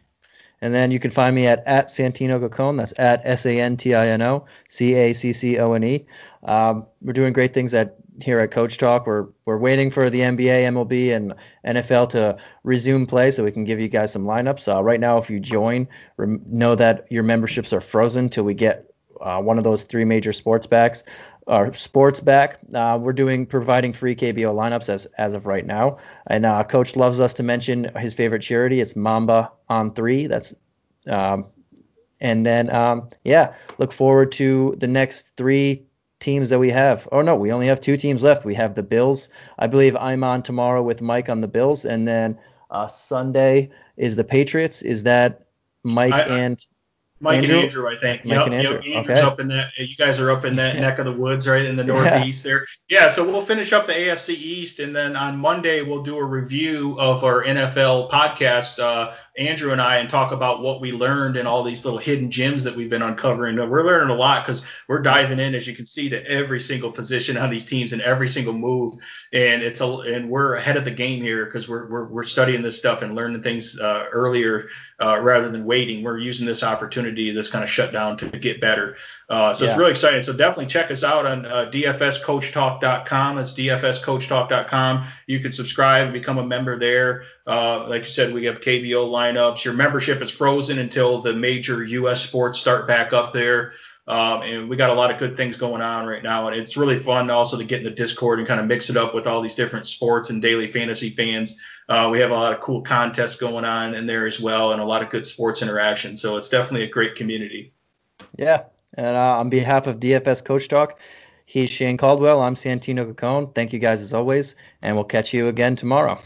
And then you can find me at, at Santino Caccone. That's at S A N T I N O C A C C O N E. Um, we're doing great things at here at Coach Talk. We're we're waiting for the NBA, MLB, and NFL to resume play so we can give you guys some lineups. Uh, right now, if you join, rem- know that your memberships are frozen till we get uh, one of those three major sports backs or sports back. Uh, we're doing providing free KBO lineups as as of right now. And uh, Coach loves us to mention his favorite charity. It's Mamba on Three. That's um, and then um, yeah, look forward to the next three teams that we have. Oh no, we only have two teams left. We have the Bills. I believe I'm on tomorrow with Mike on the Bills, and then uh, Sunday is the Patriots. Is that Mike I, and Mike Andrew? and Andrew, I think. Mike yep, and Andrew. Yep, Andrew's okay. up in that. You guys are up in that neck of the woods, right in the northeast yeah. there. Yeah. So we'll finish up the AFC East, and then on Monday we'll do a review of our NFL podcast. Uh, Andrew and I and talk about what we learned and all these little hidden gems that we've been uncovering. We're learning a lot because we're diving in, as you can see, to every single position on these teams and every single move. And it's a and we're ahead of the game here because we're, we're we're studying this stuff and learning things uh, earlier uh, rather than waiting. We're using this opportunity, this kind of shutdown, to get better. Uh, so yeah. it's really exciting. So definitely check us out on uh, dfscoachtalk.com. That's dfscoachtalk.com. You can subscribe and become a member there. Uh, like you said, we have KBO lineups. Your membership is frozen until the major U.S. sports start back up there. Um, and we got a lot of good things going on right now. And it's really fun also to get in the Discord and kind of mix it up with all these different sports and daily fantasy fans. Uh, we have a lot of cool contests going on in there as well and a lot of good sports interaction. So it's definitely a great community. Yeah, and uh, on behalf of DFS Coach Talk, he's Shane Caldwell. I'm Santino Caccone. Thank you guys as always, and we'll catch you again tomorrow.